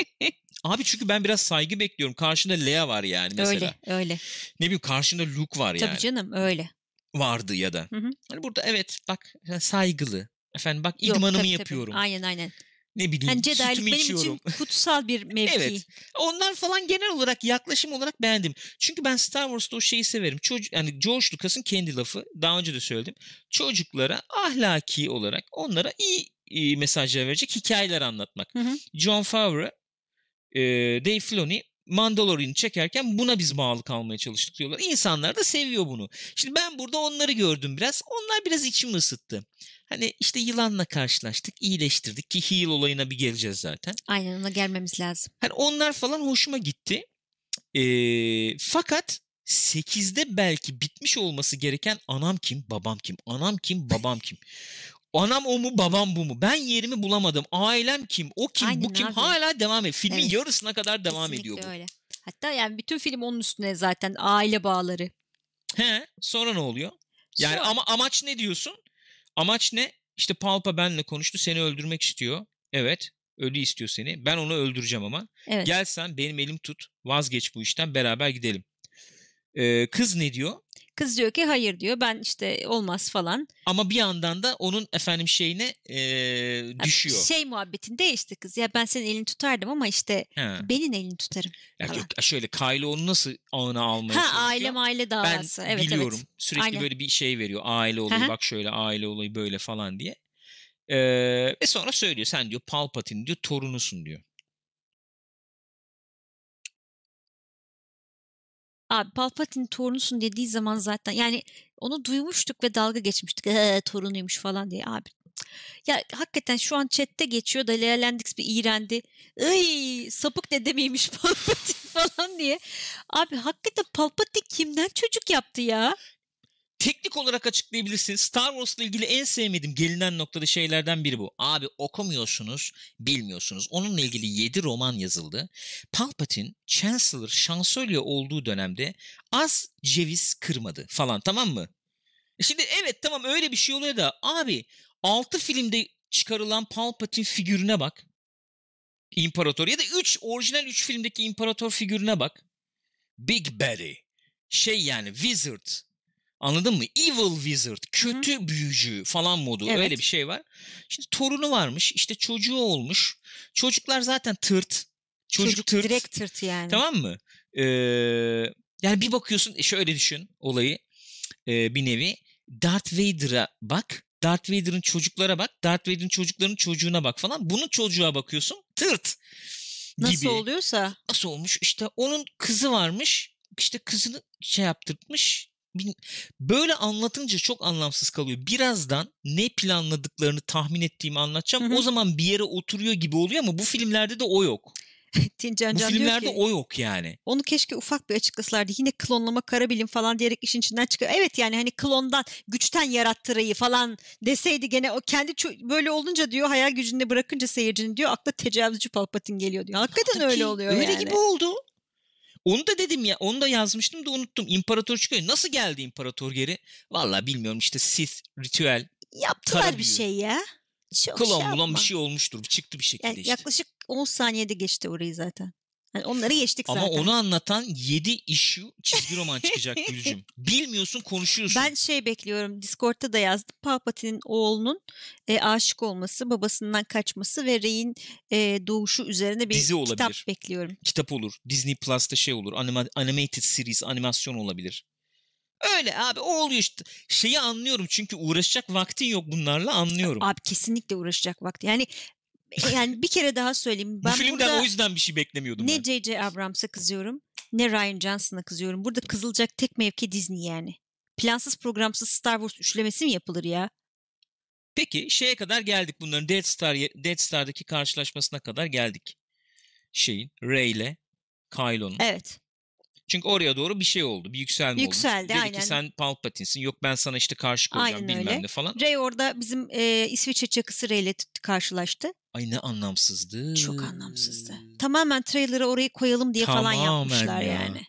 Abi çünkü ben biraz saygı bekliyorum. Karşında Leia var yani mesela.
Öyle öyle.
Ne bileyim karşında Luke var yani.
Tabii canım öyle.
Vardı ya da.
Hı hı.
Hani burada evet bak saygılı. Efendim bak
Yok,
idmanımı
tabii, tabii.
yapıyorum.
Aynen aynen.
Ne bileyim
Hani Jedi'lik benim
içiyorum.
için kutsal bir mevki.
Evet. Onlar falan genel olarak yaklaşım olarak beğendim. Çünkü ben Star Wars'ta o şeyi severim. Çocuk yani George Lucas'ın kendi lafı. Daha önce de söyledim. Çocuklara ahlaki olarak onlara iyi, iyi mesajlar verecek hikayeler anlatmak.
Hı hı.
John Favreau, e, Dave Filoni Mandalorian'ı çekerken buna biz bağlı kalmaya çalıştık diyorlar. İnsanlar da seviyor bunu. Şimdi ben burada onları gördüm biraz. Onlar biraz içimi ısıttı. Hani işte yılanla karşılaştık, iyileştirdik ki heal olayına bir geleceğiz zaten.
Aynen ona gelmemiz lazım.
Hani onlar falan hoşuma gitti. Ee, fakat 8'de belki bitmiş olması gereken anam kim, babam kim, anam kim, babam kim. Anam o mu, babam bu mu? Ben yerimi bulamadım. Ailem kim, o kim, bu
Aynen
kim?
abi.
Hala devam ediyor. Filmin
Evet.
yarısına kadar devam
Kesinlikle
ediyor bu.
öyle. Hatta yani bütün film onun üstüne zaten aile bağları.
He, sonra ne oluyor? Yani
Sonra-
ama amaç ne diyorsun? Amaç ne? İşte Palpa benle konuştu, seni öldürmek istiyor. Evet, ölü istiyor seni. Ben onu öldüreceğim ama.
Evet.
Gel sen benim elim tut. Vazgeç bu işten beraber gidelim. Ee, kız ne diyor?
Kız diyor ki hayır diyor ben işte olmaz falan.
Ama bir yandan da onun efendim şeyine
Ya
düşüyor.
Şey muhabbetinde işte kız ya ben senin elini tutardım ama işte
Ha.
benim elini tutarım.
Ya
falan.
yok, şöyle Kylo onu nasıl ağına almaya
Ha
çalışıyor?
aile aile
ben
davası. evet
biliyorum.
evet.
Sürekli
Aynen.
böyle bir şey veriyor. Aile olayı bak şöyle aile olayı böyle falan diye. Ee, ve sonra söylüyor sen diyor Palpatine diyor torunusun diyor.
Abi Palpatine torunusun dediği zaman zaten yani onu duymuştuk ve dalga geçmiştik. Ee, torunuymuş falan diye abi. Ya hakikaten şu an chatte geçiyor da Leia Landix bir iğrendi. Iy sapık dede miymiş Palpatine falan diye. Abi hakikaten Palpatine kimden çocuk yaptı ya?
Teknik olarak açıklayabilirsin. Star Wars'la ilgili en sevmediğim gelinen noktada şeylerden biri bu. Abi okumuyorsunuz, bilmiyorsunuz. Onunla ilgili 7 roman yazıldı. Palpatine, Chancellor, şansölye olduğu dönemde az ceviz kırmadı falan tamam mı? E Şimdi evet tamam öyle bir şey oluyor da abi 6 filmde çıkarılan Palpatine figürüne bak. İmparator ya da 3 orijinal 3 filmdeki imparator figürüne bak. Big Daddy. Şey yani Wizard. Anladın mı? Evil Wizard. Kötü büyücü falan modu.
Evet.
Öyle bir şey var. Şimdi torunu varmış. işte çocuğu olmuş. Çocuklar zaten tırt. Çocuk, tırt.
direkt tırt yani.
Tamam mı? Ee, yani bir bakıyorsun e, şöyle düşün olayı ee, bir nevi. Darth Vader'a bak. Darth Vader'ın çocuklara bak. Darth Vader'ın çocuklarının çocuğuna bak falan. Bunun çocuğa bakıyorsun. Tırt.
Nasıl
gibi.
oluyorsa.
Nasıl olmuş? İşte onun kızı varmış. İşte kızını şey yaptırtmış. Böyle anlatınca çok anlamsız kalıyor. Birazdan ne planladıklarını tahmin ettiğimi anlatacağım.
Hı hı.
O zaman bir yere oturuyor gibi oluyor ama bu filmlerde de o yok.
Tincan
Bu
Can
filmlerde
ki
o yok yani.
onu keşke ufak bir açıklasalardı. Yine klonlama kara bilim falan diyerek işin içinden çıkıyor. Evet yani hani klondan güçten yarattırayı falan deseydi gene o kendi böyle olunca diyor hayal gücünde bırakınca seyircinin diyor akla tecavüzcü Palpatine geliyor diyor. Hakikaten
Tabii
öyle oluyor
öyle
yani.
gibi oldu. Onu da dedim ya, onu da yazmıştım da unuttum. İmparator çıkıyor. Nasıl geldi imparator geri? Vallahi bilmiyorum işte Sith, ritüel,
Yaptılar
Kara
bir şey ya. Çok
klon
şey
bulan bir şey olmuştur. Çıktı bir şekilde
Yani
işte.
yaklaşık 10 saniyede geçti orayı zaten. Hani onları geçtik
Ama
zaten.
onu anlatan 7 issue çizgi roman çıkacak Gülcüm. Bilmiyorsun konuşuyorsun.
Ben şey bekliyorum. Discord'ta da yazdım. Palpatine'in oğlunun e, aşık olması, babasından kaçması ve Rey'in e, doğuşu üzerine bir
Dizi
kitap
olabilir.
bekliyorum.
Kitap olur. Disney Plus'ta şey olur. Anima, animated series, animasyon olabilir. Öyle abi o oluyor işte. Şeyi anlıyorum çünkü uğraşacak vaktin yok bunlarla anlıyorum.
Abi kesinlikle uğraşacak vakti. Yani yani bir kere daha söyleyeyim.
Bu
Ben
filmden
burada
o yüzden bir şey beklemiyordum
ne. J.J. Abrams'a kızıyorum ne Ryan Johnson'a kızıyorum. Burada kızılacak tek mevki Disney yani. Plansız programsız Star Wars üçlemesi mi yapılır ya?
Peki şeye kadar geldik bunların Death Star Death Star'daki karşılaşmasına kadar geldik. Şeyin Rey ile Kylo'nun.
Evet.
Çünkü oraya doğru bir şey oldu. Bir yükselme
Yükseldi,
oldu. Dedi
aynen.
ki sen Palpatine'sin. Yok ben sana işte karşı koyacağım
Aynen
bilmem
öyle.
ne falan.
Rey orada bizim e, İsviçre çakısı Rey'le t- karşılaştı.
Ay ne anlamsızdı.
Çok anlamsızdı. Tamamen trailer'ı oraya koyalım diye falan
Tamamen
yapmışlar
ya.
yani.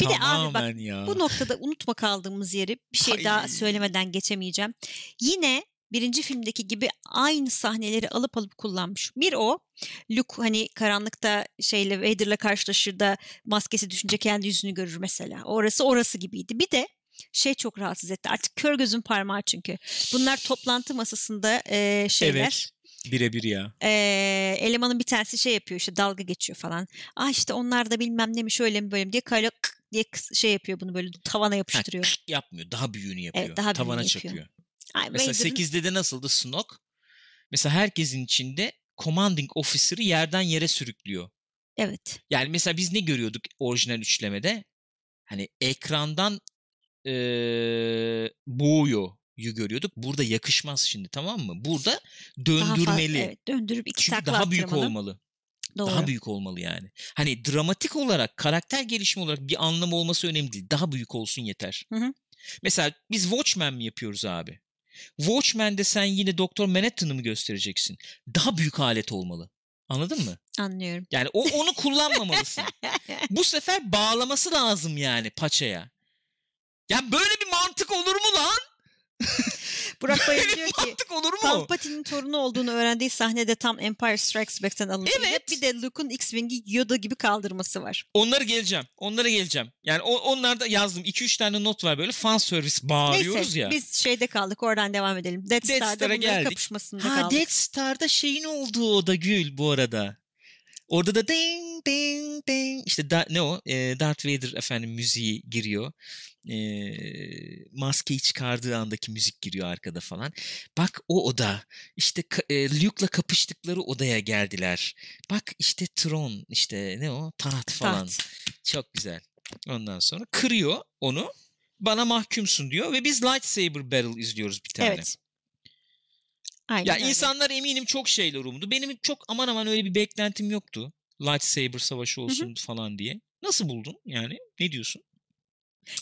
Bir de abi bak
Tamamen ya.
bu noktada unutma kaldığımız yeri bir şey
Ay.
daha söylemeden geçemeyeceğim. Yine birinci filmdeki gibi aynı sahneleri alıp alıp kullanmış. Bir o Luke hani karanlıkta şeyle Vader'la karşılaşır da maskesi düşünce kendi yüzünü görür mesela. Orası orası gibiydi. Bir de şey çok rahatsız etti. Artık kör gözün parmağı çünkü. Bunlar toplantı masasında e, şeyler.
Evet. Birebir ya.
E, elemanın bir tanesi şey yapıyor işte dalga geçiyor falan. Ah işte onlar da bilmem ne mi şöyle mi böyle mi diye kık diye şey yapıyor bunu böyle tavana
Ha,
yapıştırıyor.
kık yapmıyor. Daha büyüğünü yapıyor.
daha
Tavana
büyüğünü yapıyor.
çakıyor.
Ay,
Mesela
Vader'ın-
8'de de nasıldı Snoke? Mesela herkesin içinde commanding officer'ı yerden yere sürüklüyor.
Evet.
Yani mesela biz ne görüyorduk orijinal üçlemede? Hani ekrandan eee boğuyor görüyorduk. Burada yakışmaz şimdi tamam mı? Burada
Daha fazla,
döndürmeli.
evet, döndürüp iki
Çünkü daha büyük
attırmalı.
olmalı.
Doğru.
Daha büyük olmalı yani. Hani dramatik olarak, karakter gelişimi olarak bir anlamı olması önemli değil. Daha büyük olsun yeter.
Hı hı.
Mesela biz Watchmen mi yapıyoruz abi? Watchmen'de sen yine Doktor Manhattan'ı mı göstereceksin? Daha büyük alet olmalı. Anladın mı?
Anlıyorum.
Yani o onu kullanmamalısın. Bu sefer bağlaması lazım yani paçaya. Ya böyle bir mantık olur mu lan?
Burak Bayır diyor ki
olur mu?
Palpatine'in torunu olduğunu öğrendiği sahnede tam Empire Strikes Back'ten alındı.
Evet.
Bir de Luke'un X-Wing'i Yoda gibi kaldırması var.
Onları geleceğim. Onlara geleceğim. Yani o, onlarda yazdım. 2-3 tane not var böyle fan service bağırıyoruz
Neyse
ya.
biz şeyde kaldık oradan devam edelim. Death,
Death
Star'da
Star'a
bunların
geldik.
kapışmasında
Ha
kaldık.
Death Star'da şeyin olduğu o da Gül bu arada. Orada da ding ding ding işte da, ne o Ee, Darth Vader efendim müziği giriyor. Ee, maskeyi çıkardığı andaki müzik giriyor arkada falan. Bak o oda işte e, Luke'la kapıştıkları odaya geldiler. Bak işte tron işte ne o taht falan.
Taht.
Çok güzel. Ondan sonra kırıyor onu. Bana mahkumsun diyor ve biz lightsaber battle izliyoruz bir tane.
Evet. Aynen
Ya
öyle.
insanlar eminim çok şeyler umdu. Benim çok aman aman öyle bir beklentim yoktu. Lightsaber savaşı olsun falan diye. Nasıl buldun yani? Ne diyorsun?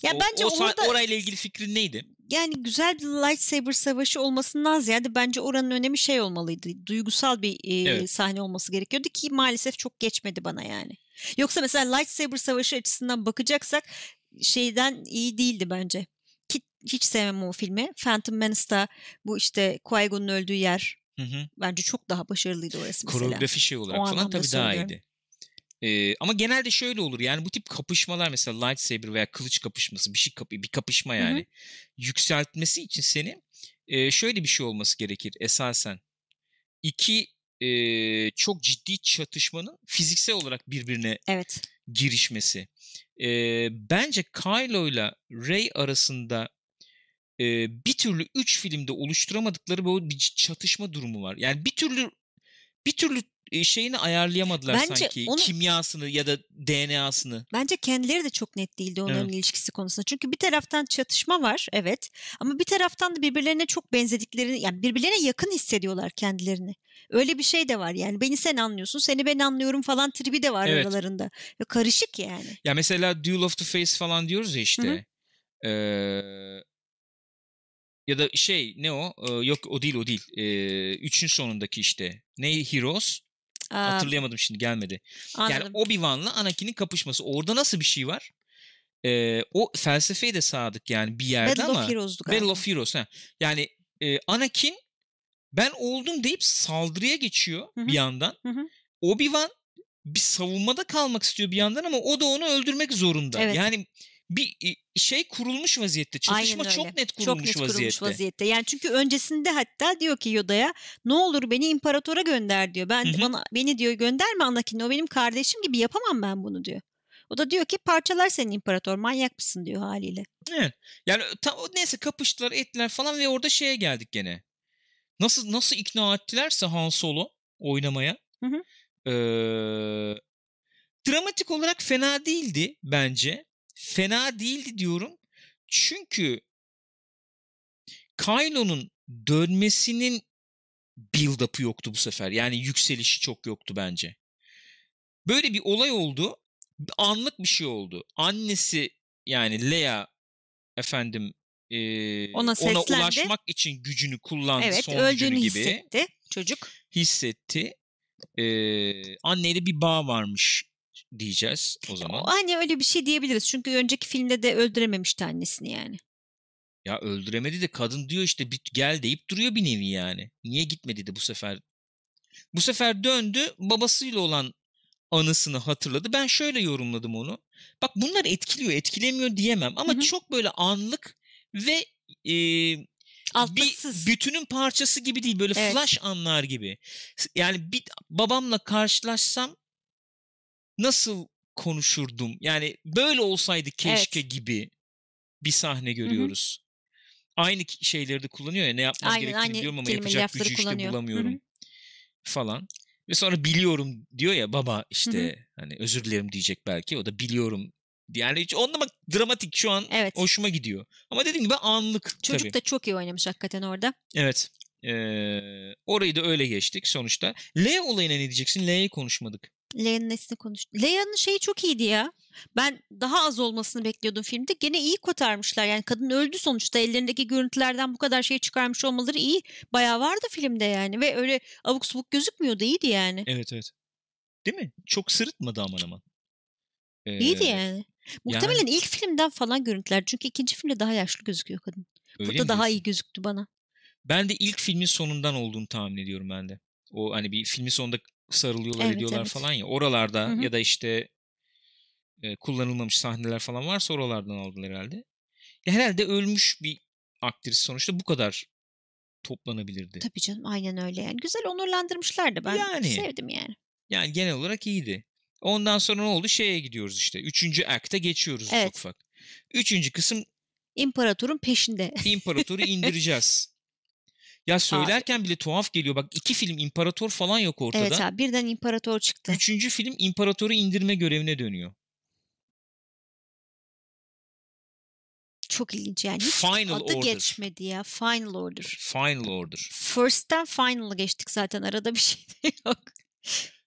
Ya
O-
bence
o,
orada
orayla ilgili fikrin neydi?
yani güzel bir lightsaber savaşı olmasından ziyade bence oranın önemi şey olmalıydı. Duygusal bir e,
Evet.
sahne olması gerekiyordu ki maalesef çok geçmedi bana yani. Yoksa mesela lightsaber savaşı açısından bakacaksak şeyden iyi değildi bence. Ki hiç sevmem o filmi. Phantom Menace'da bu işte Qui-Gon'un öldüğü yer
Hı hı.
bence çok daha başarılıydı orası mesela.
Koreografi şey olarak
O
falan tabii daha iyiydi. Ee, ama genelde şöyle olur yani bu tip kapışmalar mesela lightsaber veya kılıç kapışması bir şey kapı bir kapışma yani yükseltmesi için seni e, şöyle bir şey olması gerekir esasen iki e, çok ciddi çatışmanın fiziksel olarak birbirine
Evet.
girişmesi. Ee, bence Kylo ile Rey arasında e, bir türlü 3 filmde oluşturamadıkları böyle bir çatışma durumu var. Yani bir türlü bir türlü e, şeyini ayarlayamadılar
Bence
sanki
onu-
kimyasını ya da DNA'sını.
Bence kendileri de çok net değildi onların ilişkisi konusunda. Çünkü bir taraftan çatışma var evet ama bir taraftan da birbirlerine çok benzediklerini yani birbirlerine yakın hissediyorlar kendilerini. Öyle bir şey de var yani beni sen anlıyorsun seni ben anlıyorum falan tribi de var
Evet.
aralarında. Ve karışık yani.
Ya mesela Duel of the Face falan diyoruz ya işte. Ee, ya da şey ne o? Ee, yok o değil o değil. Ee, üçün sonundaki işte. Ne Heroes?
Aa,
Hatırlayamadım şimdi gelmedi. Yani
anladım.
Obi-Wan'la Anakin'in kapışması. Orada nasıl bir şey var? Ee, o felsefeye de sadık yani bir yerde
Battle
ama.
of Heroes'du
Battle of Heroes. Ha. Yani e, Anakin ben oldum deyip saldırıya geçiyor
Hı hı.
bir yandan.
Hı hı.
Obi-Wan bir savunmada kalmak istiyor bir yandan ama o da onu öldürmek zorunda.
Evet.
Yani bir e, şey kurulmuş vaziyette. Çatışma çok net
Çok
kurulmuş
net kurulmuş
vaziyette.
vaziyette. Yani çünkü öncesinde hatta diyor ki Yoda'ya ne olur beni imparatora gönder diyor. Ben
Hı hı.
bana beni diyor gönderme Anakin o benim kardeşim gibi yapamam ben bunu diyor. O da diyor ki parçalar senin imparator manyak mısın diyor haliyle.
Evet. Yani ta, o neyse kapıştılar ettiler falan ve orada şeye geldik gene. Nasıl nasıl ikna ettilerse Han Solo oynamaya.
Hı hı.
Ee, dramatik olarak fena değildi bence. Fena değildi diyorum. Çünkü Kylo'nun dönmesinin build-up'ı yoktu bu sefer. Yani yükselişi çok yoktu bence. Böyle bir olay oldu. Anlık bir şey oldu. Annesi yani Leia efendim e,
Ona
ona ulaşmak için gücünü kullandı
Evet
son
öldüğünü
gibi
hissetti çocuk.
hissetti. Ee, anneyle bir bağ varmış diyeceğiz o zaman.
O, hani öyle bir şey diyebiliriz. Çünkü önceki filmde de öldürememişti annesini yani.
Ya öldüremedi de kadın diyor işte bir gel deyip duruyor bir nevi yani. Niye gitmedi de bu sefer? Bu sefer döndü babasıyla olan anısını hatırladı. Ben şöyle yorumladım onu. Bak bunlar etkiliyor, etkilemiyor diyemem ama
Hı hı.
çok böyle anlık ve e, bir
Altyazısız.
bütünün parçası gibi değil böyle
Evet.
flash anlar gibi. Yani bir babamla karşılaşsam nasıl konuşurdum? Yani böyle olsaydı keşke gibi bir sahne görüyoruz. Aynı ki- şeyleri de kullanıyor ya ne yapmam
Aynen,
gerektiğini
aynı
biliyorum ama yapacak gücü işte
kullanıyor.
Bulamıyorum falan. Ve sonra biliyorum diyor ya baba işte hani özür dilerim diyecek belki o da biliyorum. Yani hiç onunla bak dramatik şu an
Evet.
hoşuma gidiyor. Ama dediğim gibi anlık
Çocuk
tabii.
da çok iyi oynamış hakikaten orada.
Evet. Ee, orayı da öyle geçtik sonuçta. L olayına ne diyeceksin? L'yi konuşmadık.
Leia'nın nesini konuştu. Leia'nın şeyi çok iyiydi ya. Ben daha az olmasını bekliyordum filmde. Gene iyi kotarmışlar. Yani kadın öldü sonuçta. Ellerindeki görüntülerden bu kadar şey çıkarmış olmaları iyi. Bayağı vardı filmde yani. Ve öyle abuk subuk gözükmüyordu. iyiydi yani.
Evet evet. Değil mi? Çok sırıtmadı aman aman. Ee,
İyiydi yani. Muhtemelen ilk filmden falan görüntüler. Çünkü ikinci filmde daha yaşlı gözüküyor kadın.
öyle
Burada daha
diyorsun?
iyi gözüktü bana.
Ben de ilk filmin sonundan olduğunu tahmin ediyorum ben de. O hani bir filmin sonunda sarılıyorlar
Evet,
ediyorlar
evet.
falan ya. Oralarda
Hı hı.
ya da işte e, kullanılmamış sahneler falan varsa oralardan aldılar herhalde. Ya herhalde ölmüş bir aktris sonuçta bu kadar toplanabilirdi.
Tabii canım aynen öyle yani. Güzel onurlandırmışlar da ben
Yani.
sevdim yani.
Yani genel olarak iyiydi. Ondan sonra ne oldu? Şeye gidiyoruz işte. Üçüncü akta geçiyoruz
Evet.
ufak ufak. Üçüncü kısım
İmparatorun peşinde.
imparatoru indireceğiz. Ya söylerken bile tuhaf geliyor. Bak iki film imparator falan yok ortada.
evet abi birden imparator çıktı.
Üçüncü film imparatoru indirme görevine dönüyor.
Çok ilginç yani. Hiç
Final
adı
Order.
geçmedi ya. Final Order.
Final Order.
First'ten Final'a geçtik zaten. Arada bir şey de yok.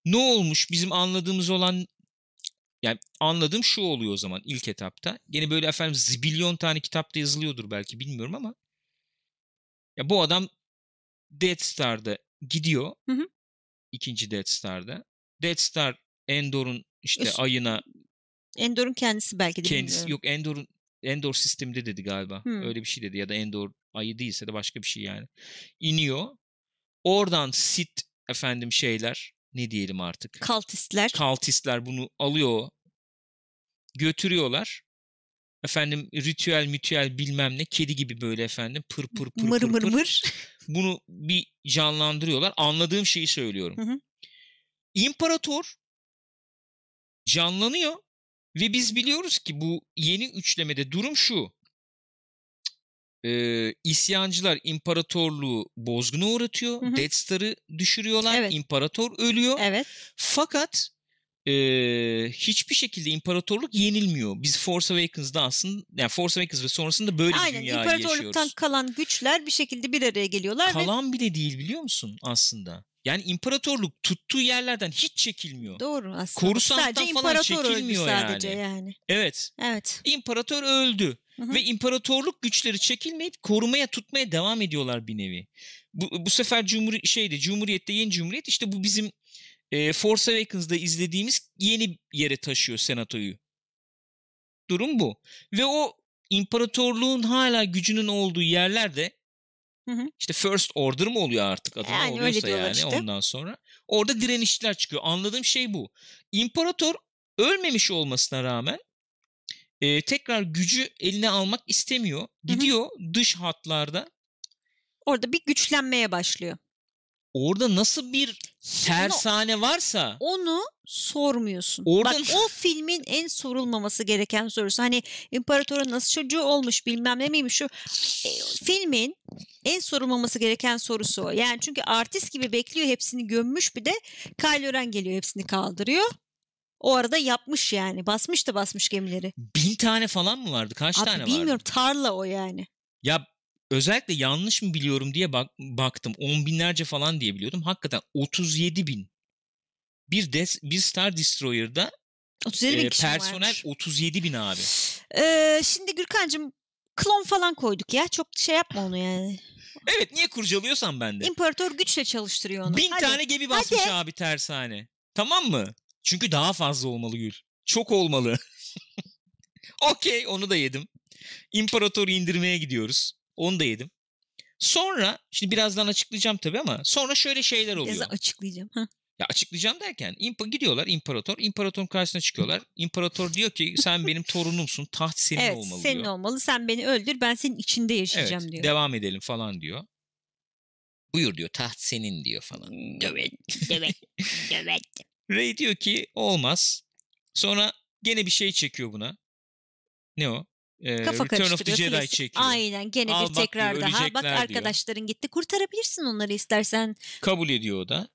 Ne olmuş bizim anladığımız olan yani anladığım şu oluyor o zaman ilk etapta. Gene böyle efendim zibilyon tane kitapta yazılıyordur belki bilmiyorum ama ya bu adam Death Star'da gidiyor.
Hı hı.
İkinci Death Star'da. Death Star Endor'un işte
Üst-
ayına
Endor'un kendisi belki de
kendisi
bilmiyorum.
yok Endor'un Endor sisteminde dedi galiba.
Hmm.
Öyle bir şey dedi ya da Endor ayı değilse de başka bir şey yani. İniyor. Oradan Sith efendim şeyler ne diyelim artık.
Kaltistler.
Kaltistler bunu alıyor. Götürüyorlar. Efendim ritüel mütüel bilmem ne kedi gibi böyle efendim pır pır pır
mır
pır
mır
pır.
mır.
Bunu bir canlandırıyorlar. Anladığım şeyi söylüyorum.
Hı hı.
İmparator canlanıyor ve biz biliyoruz ki bu yeni üçlemede durum şu. Ee, isyancılar imparatorluğu bozguna uğratıyor.
Hı hı.
Death Star'ı düşürüyorlar.
Evet.
İmparator ölüyor.
Evet.
Fakat eee, hiçbir şekilde imparatorluk yenilmiyor. Biz Force Awakens'da aslında yani Force Awakens ve sonrasında böyle bir
Aynen
dünyayı
imparatorluktan
yaşıyoruz.
kalan güçler bir şekilde bir araya geliyorlar ve
Kalan bile değil biliyor musun aslında? Yani imparatorluk tuttuğu yerlerden hiç çekilmiyor.
doğru aslında.
Coruscant'tan
Sadece
falan çekilmiyor
sadece
yani.
yani.
Evet.
Evet.
İmparator öldü.
Hı hı.
Ve imparatorluk güçleri çekilmeyip korumaya tutmaya devam ediyorlar bir nevi. Bu, bu sefer Cumhur şeydi Cumhuriyet'te yeni Cumhuriyet işte bu bizim e, Force Awakens'da izlediğimiz yeni yere taşıyor senatoyu. Durum bu. Ve o imparatorluğun hala gücünün olduğu yerlerde
Hı hı.
işte First Order mı oluyor artık adı ne
Yani öyle
oluyorsa yani
işte.
ondan sonra. Orada direnişçiler çıkıyor. Anladığım şey bu. İmparator ölmemiş olmasına rağmen e, tekrar gücü eline almak istemiyor. Gidiyor dış hatlarda.
Orada bir güçlenmeye başlıyor.
Orada nasıl bir tersane varsa
Onu sormuyorsun.
Oradan-
Bak o filmin en sorulmaması gereken sorusu. Hani imparatorun nasıl çocuğu olmuş bilmem ne miymiş şu. E, filmin en sorulmaması gereken sorusu o. Yani çünkü artist gibi bekliyor hepsini gömmüş bir de Kylo Ren geliyor hepsini kaldırıyor. O arada yapmış yani. Basmış da basmış gemileri.
bin tane falan mı vardı? Kaç
Abi
tane
bilmiyorum
vardı?
tarla o yani.
Ya özellikle yanlış mı biliyorum diye bak, baktım. On binlerce falan diye biliyordum. Hakikaten 37 bin. Bir, des, bir Star Destroyer'da
37 bin
e, personel
varmış.
37 bin abi.
Ee, şimdi Gürkan'cığım klon falan koyduk ya. Çok şey yapma onu yani.
Evet niye kurcalıyorsan ben de.
İmparator güçle çalıştırıyor onu.
Bin
Hadi.
tane gemi basmış
Hadi.
abi tersane. Tamam mı? Çünkü daha fazla olmalı Gül. Çok olmalı. Okey onu da yedim. İmparatoru indirmeye gidiyoruz. Onu da yedim. Sonra şimdi birazdan açıklayacağım tabii ama sonra şöyle şeyler oluyor.
Biraz açıklayacağım.
Ya açıklayacağım derken impa gidiyorlar imparator. İmparatorun karşısına çıkıyorlar. İmparator diyor ki sen benim torunumsun. Taht senin
evet
olmalı
senin
diyor.
olmalı. Sen beni öldür ben senin içinde yaşayacağım
evet,
diyor.
devam edelim falan diyor. Buyur diyor taht senin diyor falan.
Evet. Evet. Evet.
Ray diyor ki olmaz. Sonra gene bir şey çekiyor buna. Ne o? Ee,
Kafa
Return of the. Jedi
klasik.
çekiyor.
Aynen gene
Al
bir tekrar
diyor,
daha. Bak
diyor.
arkadaşların gitti. Kurtarabilirsin onları istersen.
Kabul ediyor o da.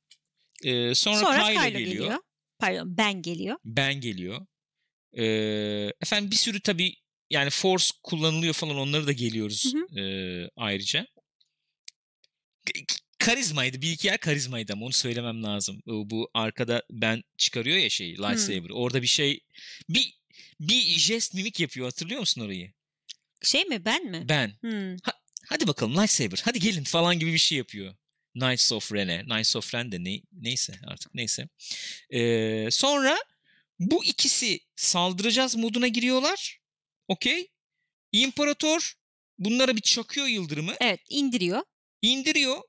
Ee, sonra,
Sonra,
Kylo,
Kylo
geliyor.
geliyor. Pardon Ben geliyor.
Ben geliyor. Ee, efendim bir sürü tabii yani Force kullanılıyor falan onları da geliyoruz
Hı
ee, ayrıca. Karizmaydı. Bir iki yer karizmaydı ama onu söylemem lazım. Bu, arkada ben çıkarıyor ya şeyi lightsaber. Orada bir şey bir bir jest mimik yapıyor hatırlıyor musun orayı?
Şey mi ben mi?
Ben.
Hmm.
Hadi bakalım lightsaber. Hadi gelin falan gibi bir şey yapıyor. Knights of Ren'e. Knights of Ren de ne, neyse artık neyse. Ee, sonra bu ikisi saldıracağız moduna giriyorlar. Okey. İmparator bunlara bir çakıyor yıldırımı.
Evet indiriyor.
indiriyor.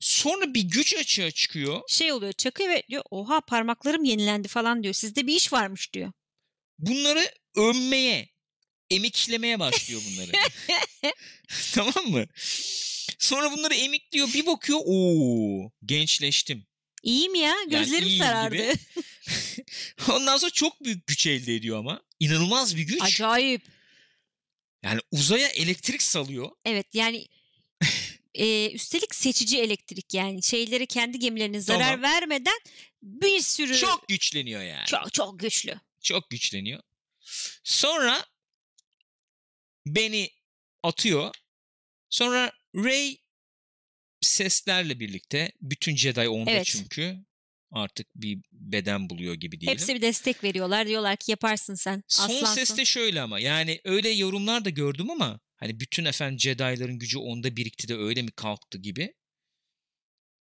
Sonra bir güç açığa çıkıyor.
Şey oluyor çakıyor ve diyor oha parmaklarım yenilendi falan diyor. Sizde bir iş varmış diyor.
Bunları ömmeye, emiklemeye başlıyor bunları. tamam mı? Sonra bunları emikliyor. Bir bakıyor. Oo, gençleştim.
İyiyim ya gözlerim
iyiyim
sarardı.
gibi. Ondan sonra çok büyük güç elde ediyor ama. İnanılmaz bir güç.
Acayip.
Yani uzaya elektrik salıyor.
Evet yani e, üstelik seçici elektrik yani şeyleri kendi gemilerine zarar
Tamam.
vermeden bir sürü
Çok güçleniyor yani.
çok, çok güçlü.
Çok güçleniyor. Sonra beni atıyor. Sonra Ray seslerle birlikte bütün Jedi onda
Evet.
çünkü artık bir beden buluyor gibi diyelim.
Hepsi bir destek veriyorlar. Diyorlar ki yaparsın sen.
Son
Aslansın.
ses de şöyle ama yani öyle yorumlar da gördüm ama hani bütün efendim Jedi'ların gücü onda birikti de öyle mi kalktı gibi.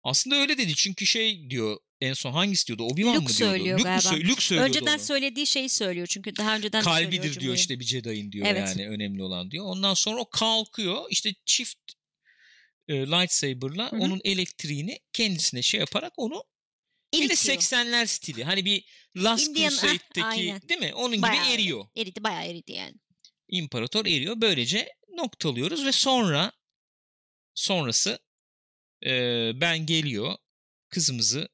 Aslında öyle dedi çünkü şey diyor en son hangisi diyordu? Obi-Wan
Luke
mı diyordu?
söylüyor
Luke,
galiba.
sö- Luke söylüyordu
Önceden
onu.
söylediği şeyi söylüyor çünkü daha önceden
kalbidir diyor
cümleyi.
işte bir Jedi'in diyor
Evet.
yani önemli olan diyor. Ondan sonra o kalkıyor işte çift e, lightsaber'la
Hı hı.
onun elektriğini kendisine şey yaparak onu bir de
Eritiyor.
80'ler stili. Hani bir Last
Indiana, ah,
Crusade'deki
aynen.
değil mi? Onun
Bayağı
gibi eriyor.
Eridi bayağı eridi yani.
İmparator eriyor. Böylece noktalıyoruz ve sonra sonrası e, ben geliyor kızımızı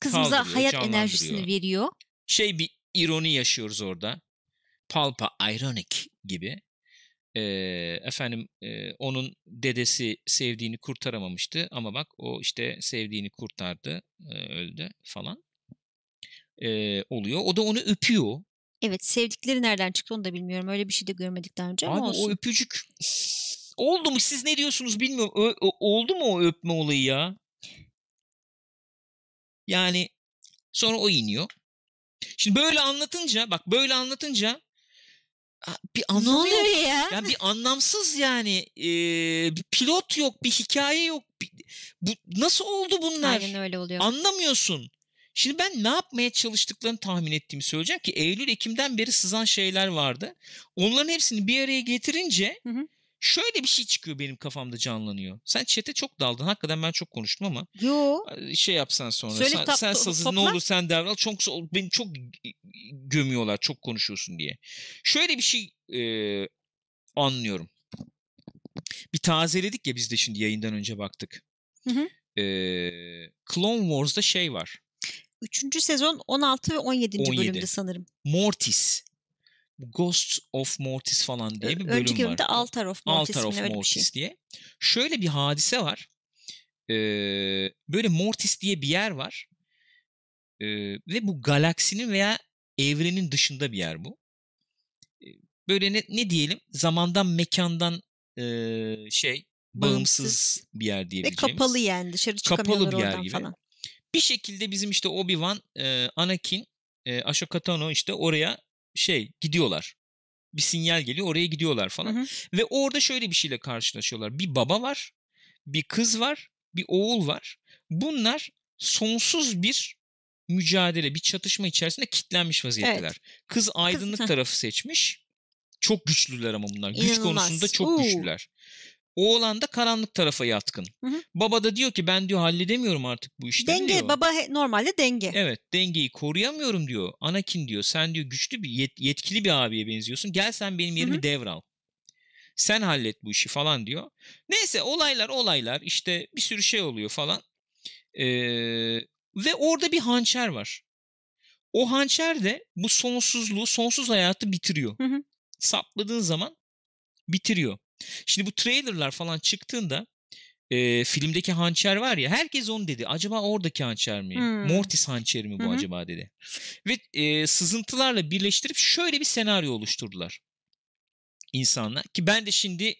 Kızımıza hayat enerjisini veriyor.
şey bir ironi yaşıyoruz orada. Palpa ironic gibi. Ee, efendim e, onun dedesi sevdiğini kurtaramamıştı ama bak o işte sevdiğini kurtardı e, öldü falan Ee, oluyor. O da onu öpüyor.
Evet sevdikleri nereden çıktı onu da bilmiyorum. Öyle bir şey de görmedik daha önce
Abi
ama
o
olsun.
öpücük oldu mu siz ne diyorsunuz bilmiyorum. Ö- oldu mu o öpme olayı ya? Yani sonra o iniyor. Şimdi böyle anlatınca bak böyle anlatınca bir
ne
anlamı yok.
oluyor ya?
Ya bir anlamsız yani Ee, bir pilot yok, bir hikaye yok. Bir- bu nasıl oldu bunlar?
Aynen öyle oluyor.
Anlamıyorsun. Şimdi ben ne yapmaya çalıştıklarını tahmin ettiğimi söyleyeceğim ki Eylül Ekim'den beri sızan şeyler vardı. Onların hepsini bir araya getirince
Hı hı.
Şöyle bir şey çıkıyor benim kafamda canlanıyor. Sen çete çok daldın. Hakikaten ben çok konuştum ama
Yo.
şey yapsan sonra.
Söyle,
sen,
tap-
sen sazı ne
topla.
olur sen devral. Çok beni çok gömüyorlar çok konuşuyorsun diye. Şöyle bir şey e, anlıyorum. Bir tazeledik ya biz de şimdi yayından önce baktık.
Hı hı.
E, Clone Wars'da şey var.
Üçüncü sezon 16 ve 17.
17.
bölümde sanırım.
Mortis. Ghost of Mortis falan diye bir bölüm
Önceki
var.
bölümde Altar of Mortis
Altar of
bir
Mortis
şey.
diye. Şöyle bir hadise var. Ee, böyle Mortis diye bir yer var. Ee, ve bu galaksinin veya evrenin dışında bir yer bu. Ee, Böyle ne, ne diyelim zamandan mekandan ee, şey bağımsız,
Bağımsız.
bir yer
Ve
diyebileceğimiz.
kapalı yani dışarı
Kapalı
çıkamıyorlar
bir yer
oradan
gibi.
falan.
Bir şekilde bizim işte Obi-Wan, e, Anakin, e, Ahsoka Tano işte oraya şey gidiyorlar. Bir sinyal geliyor oraya gidiyorlar falan.
Hı hı.
Ve orada şöyle bir şeyle karşılaşıyorlar. Bir baba var, bir kız var, bir oğul var. Bunlar sonsuz bir mücadele, bir çatışma içerisinde kitlenmiş vaziyetteler. Kız aydınlık
heh.
tarafı seçmiş. Çok güçlüler ama bunlar. Güç
İnanılmaz.
konusunda çok
Uuu.
güçlüler. Oğlan da karanlık tarafa yatkın.
Hı hı.
Baba da diyor ki ben diyor halledemiyorum artık bu işleri
Denge
diyor.
baba he- normalde denge.
Evet dengeyi koruyamıyorum diyor. Anakin diyor sen diyor güçlü bir yet- yetkili bir abiye benziyorsun. Gel sen benim yerimi
hı.
devral. Sen hallet bu işi falan diyor. Neyse olaylar olaylar işte bir sürü şey oluyor falan. Ee, ve orada bir hançer var. O hançer de bu sonsuzluğu, sonsuz hayatı bitiriyor.
Hı hı.
Sapladığın zaman bitiriyor. Şimdi bu trailerlar falan çıktığında e, filmdeki hançer var ya herkes onu dedi. Acaba oradaki hançer mi?
Hmm.
Mortis hançeri mi bu
Hı hı.
acaba dedi. Ve e, sızıntılarla birleştirip şöyle bir senaryo oluşturdular insanlar. Ki ben de şimdi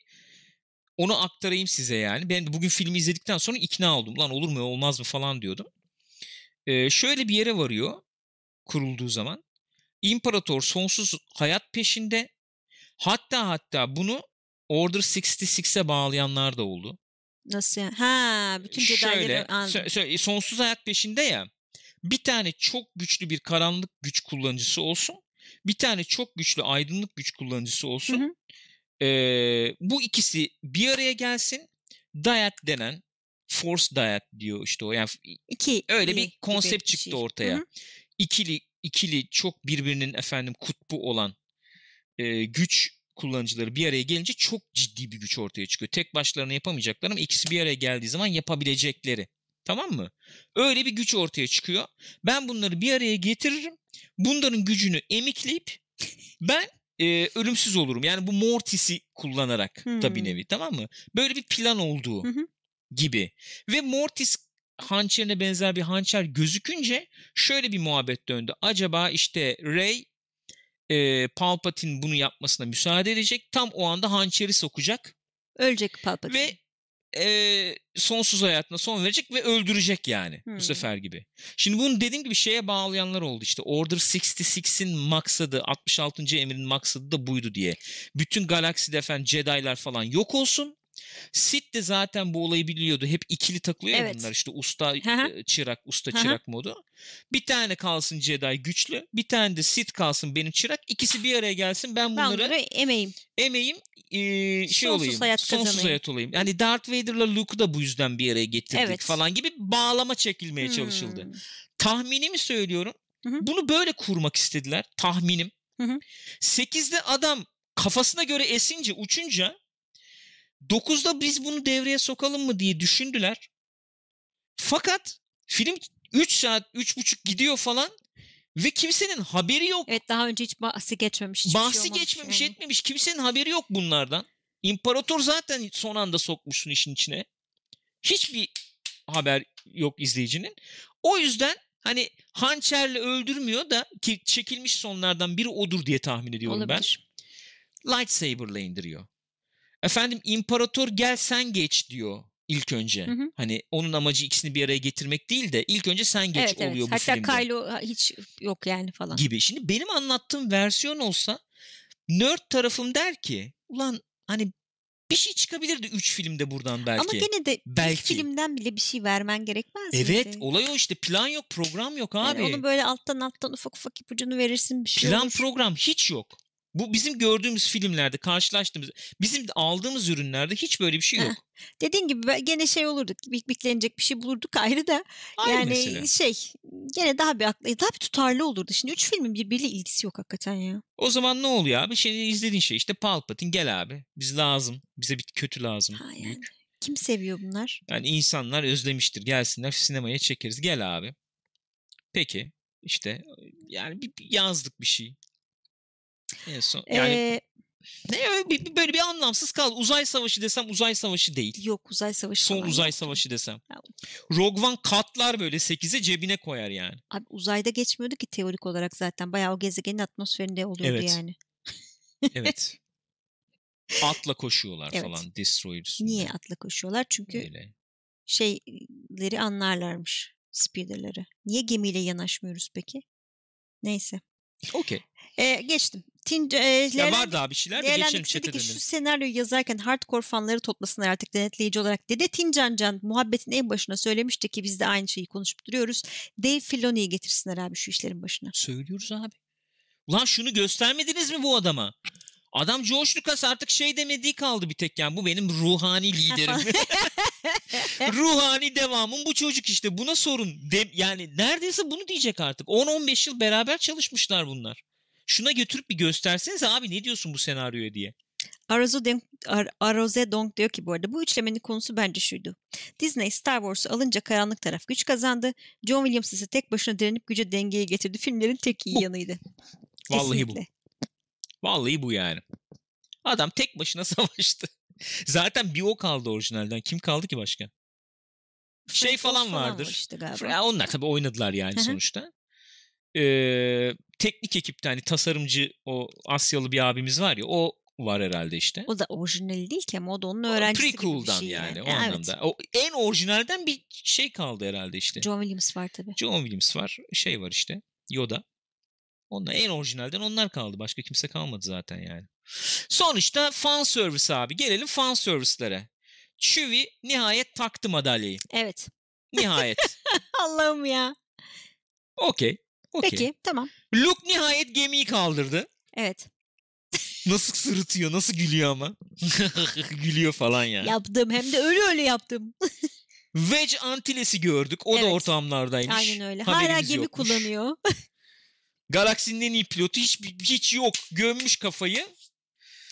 onu aktarayım size yani. Ben de bugün filmi izledikten sonra ikna oldum. Lan olur mu olmaz mı falan diyordum. E, şöyle bir yere varıyor kurulduğu zaman. İmparator sonsuz hayat peşinde. Hatta hatta bunu Order 66'e bağlayanlar da oldu.
Nasıl yani? Ha, bütün Jedi'ları
Şöyle, sö- sö- sonsuz hayat peşinde ya. Bir tane çok güçlü bir karanlık güç kullanıcısı olsun. Bir tane çok güçlü aydınlık güç kullanıcısı olsun.
Hı hı.
Ee, bu ikisi bir araya gelsin. Dyad denen Force Dyad diyor işte o. Yani
İki
öyle bir konsept
bir
çıktı
şey.
ortaya.
Hı hı.
ikili ikili çok birbirinin efendim kutbu olan e, güç kullanıcıları bir araya gelince çok ciddi bir güç ortaya çıkıyor. Tek başlarına yapamayacaklar ama ikisi bir araya geldiği zaman yapabilecekleri. Tamam mı? Öyle bir güç ortaya çıkıyor. Ben bunları bir araya getiririm. Bunların gücünü emikleyip ben e, ölümsüz olurum. Yani bu Mortis'i kullanarak
Hmm.
nevi tamam mı? Böyle bir plan olduğu
hı.
gibi. Ve Mortis hançerine benzer bir hançer gözükünce şöyle bir muhabbet döndü. Acaba işte Rey e, Palpatine bunu yapmasına müsaade edecek. Tam o anda hançeri sokacak
Ölecek Palpatine.
ve e, sonsuz hayatına son verecek ve öldürecek yani
Hmm.
bu sefer gibi. Şimdi bunu dediğim gibi şeye bağlayanlar oldu işte Order 66'in maksadı 66. emrin maksadı da buydu diye. Bütün galakside efendim Jedi'lar falan yok olsun. Sith de zaten bu olayı biliyordu. Hep ikili takılıyor
Evet.
bunlar işte usta e, çırak usta çırak modu. Bir tane kalsın Jedi güçlü, bir tane de Sith kalsın benim çırak. İkisi bir araya gelsin. Ben
ben
bunları
bunları emeğim.
emeğim e, şey
Sonsuz
olayım.
hayat
sonsuz
kazanayım.
hayat olayım. Yani Darth Vader'la Luke'u da bu yüzden bir araya getirdik
Evet.
falan gibi bağlama çekilmeye çalışıldı.
Hmm.
Tahminimi söylüyorum.
Hı hı.
Bunu böyle kurmak istediler. Tahminim.
Hı hı.
8'de adam kafasına göre esince uçunca 9'da biz bunu devreye sokalım mı diye düşündüler. Fakat film 3 saat 3,5 gidiyor falan ve kimsenin haberi yok.
Evet daha önce hiç bahsi geçmemiş. hiçbir şey
Bahsi
olmamış
geçmemiş
yani.
etmemiş. Kimsenin haberi yok bunlardan. İmparator zaten son anda sokmuşsun işin içine. Hiçbir haber yok izleyicinin. O yüzden hani hançerle öldürmüyor da ki çekilmiş sonlardan biri odur diye tahmin ediyorum
Olabilir.
ben. Lightsaber'la indiriyor. Efendim imparator gel sen geç diyor ilk önce.
Hı hı.
Hani onun amacı ikisini bir araya getirmek değil de ilk önce sen geç
evet, evet.
oluyor bu
Hatta
filmde
Kylo ha, hiç yok yani falan.
gibi. Şimdi benim anlattığım versiyon olsa nerd tarafım der ki ulan hani bir şey çıkabilirdi 3 filmde buradan belki.
Ama gene de
Belki.
filmden bile bir şey vermen gerekmez
Evet
miydi?
olay o işte plan yok program yok
Yani
abi.
onu böyle alttan alttan ufak ufak ipucunu verirsin bir şey
plan
olur.
program hiç yok. Bu bizim gördüğümüz filmlerde karşılaştığımız bizim aldığımız ürünlerde hiç böyle bir şey
Heh,
yok.
Dediğin gibi gene şey olurdu. Bik biklenecek bir şey bulurduk ayrı da.
Aynı
yani
mesele.
şey gene daha bir aklı, daha bir tutarlı olurdu. Şimdi üç filmin birbiriyle ilgisi yok hakikaten ya.
O zaman ne oluyor abi? Şimdi izlediğin şey işte Palpatine gel abi. Biz lazım. Bize bir kötü lazım.
Ha yani.
Büyük.
Kim seviyor bunlar?
Yani insanlar özlemiştir. Gelsinler sinemaya çekeriz. Gel abi. Peki işte yani bir, bir yazdık bir şey. En son yani
Ee,
ne öyle bir, böyle bir anlamsız kaldı. Uzay savaşı desem uzay savaşı değil.
yok uzay savaşı
Son uzay
yoktu.
savaşı desem.
Ya-
Rogue One katlar böyle 8'e cebine koyar yani.
Abi uzayda geçmiyordu ki teorik olarak zaten. Bayağı o gezegenin atmosferinde oluyordu
Evet.
yani.
Evet. Atla koşuyorlar
Evet.
falan Destroyer üstünde.
Niye atla koşuyorlar? Çünkü
Öyle.
şeyleri anlarlarmış. Speeder'ları. Niye gemiyle yanaşmıyoruz peki? Neyse.
Okey.
Ee, geçtim. Tin, e,
Ya
Leyla'nın-
var daha bir şeyler de geçelim chat'e
ki şu senaryoyu yazarken hardcore fanları toplasınlar artık denetleyici olarak dedi. Tincan Can muhabbetin en başına söylemişti ki biz de aynı şeyi konuşup duruyoruz. Dave Filoni'yi getirsinler abi şu işlerin başına.
Söylüyoruz abi. Ulan şunu göstermediniz mi bu adama? Adam George Lucas artık şey demediği kaldı bir tek yani bu benim ruhani liderim. ruhani devamım bu çocuk işte buna sorun. De, yani neredeyse bunu diyecek artık. 10-15 yıl beraber çalışmışlar bunlar. Şuna götürüp bir göstersenize abi ne diyorsun bu senaryoya diye.
Aroze Dong, Ar Aroze Dong diyor ki bu arada bu üçlemenin konusu bence şuydu. Disney Star Wars'u alınca karanlık taraf güç kazandı. John Williams ise tek başına direnip güce dengeyi getirdi. Filmlerin tek iyi
Bu.
yanıydı.
Vallahi
Kesinlikle.
bu. Vallahi bu yani. Adam tek başına savaştı. Zaten bir o kaldı orijinalden. Kim kaldı ki başka? Şey falan vardır.
işte galiba.
Onlar tabii oynadılar yani sonuçta. Ee, teknik ekipte hani tasarımcı o Asyalı bir abimiz var ya o var herhalde işte.
O da orijinali değil ki ama o da onun öğrencisi gibi bir
Prequel'dan
şey
yani, o
evet.
anlamda. O en orijinalden bir şey kaldı herhalde işte.
John Williams var tabii.
John Williams var. Şey var işte. Yoda. Onlar en orijinalden onlar kaldı. Başka kimse kalmadı zaten yani. Sonuçta fan service abi. Gelelim fan service'lere. Chewie nihayet taktı madalyayı.
Evet.
Nihayet.
Allah'ım ya.
Okey. Okey.
Peki tamam.
Luke nihayet gemiyi kaldırdı.
Evet.
Nasıl sırıtıyor, nasıl gülüyor ama. gülüyor falan yani.
Yaptım hem de öyle öyle yaptım.
Wedge Antiles'i gördük. O da
Evet.
ortamlardaymış.
Aynen öyle. Hala
Haberimiz
gemi
yokmuş.
kullanıyor.
Galaksinin en iyi pilotu hiç hiç yok. Gömmüş kafayı.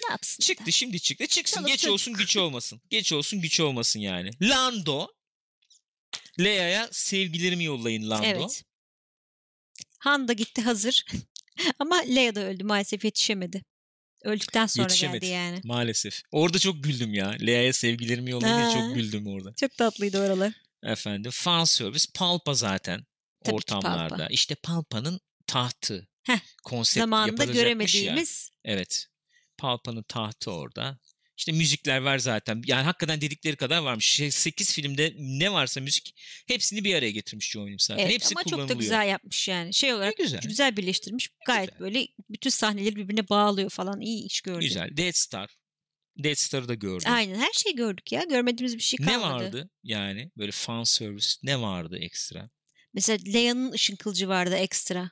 ne yapsın?
Çıktı şimdi çıktı. Çıksın
Çoluk
geç
çocuk.
olsun güç olmasın. Geç olsun güç olmasın yani. Lando. Leia'ya sevgilerimi yollayın Lando.
Evet. Han da gitti hazır. Ama Leia da öldü maalesef yetişemedi. Öldükten sonra
Yetişemedi.
geldi yani.
Maalesef. Orada çok güldüm ya. Leia'ya sevgilerimi yollayın diye
Ha.
çok güldüm orada.
Çok tatlıydı oralar.
Efendim fan service Palpa zaten
Tabii
ortamlarda.
Palpa.
İşte Palpa'nın tahtı.
Heh,
Konsept
Zamanında
yapılacakmış ya.
göremediğimiz
Evet. Palpa'nın tahtı orada. İşte müzikler var zaten. Yani hakikaten dedikleri kadar varmış. Şey, 8 filmde ne varsa müzik hepsini bir araya getirmiş John Williams zaten.
evet,
Hepsi
ama çok da güzel yapmış yani. Şey
Ne
olarak
güzel.
güzel birleştirmiş. Gayet
güzel.
böyle bütün sahneleri birbirine bağlıyor falan. İyi iş gördü.
Güzel. Death Star. Death Star'ı da gördüm.
Aynen her şeyi gördük ya. Görmediğimiz bir şey
Ne
kalmadı.
vardı yani böyle fan service ne vardı ekstra?
Mesela Leia'nın ışın kılıcı vardı ekstra.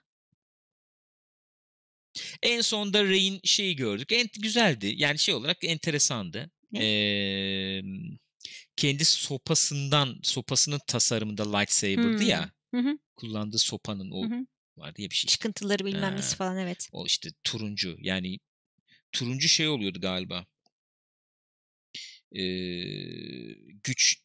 En sonda Rey'in şeyi gördük. En güzeldi. Yani şey olarak enteresandı.
Ne?
Ee, kendi sopasından sopasının tasarımında lightsaber'dı
Hmm.
ya.
Hı hı,
Kullandığı sopanın o
hı hı.
var diye bir şey.
Çıkıntıları bilmem nesi falan evet.
O işte turuncu yani turuncu şey oluyordu galiba. Ee, güç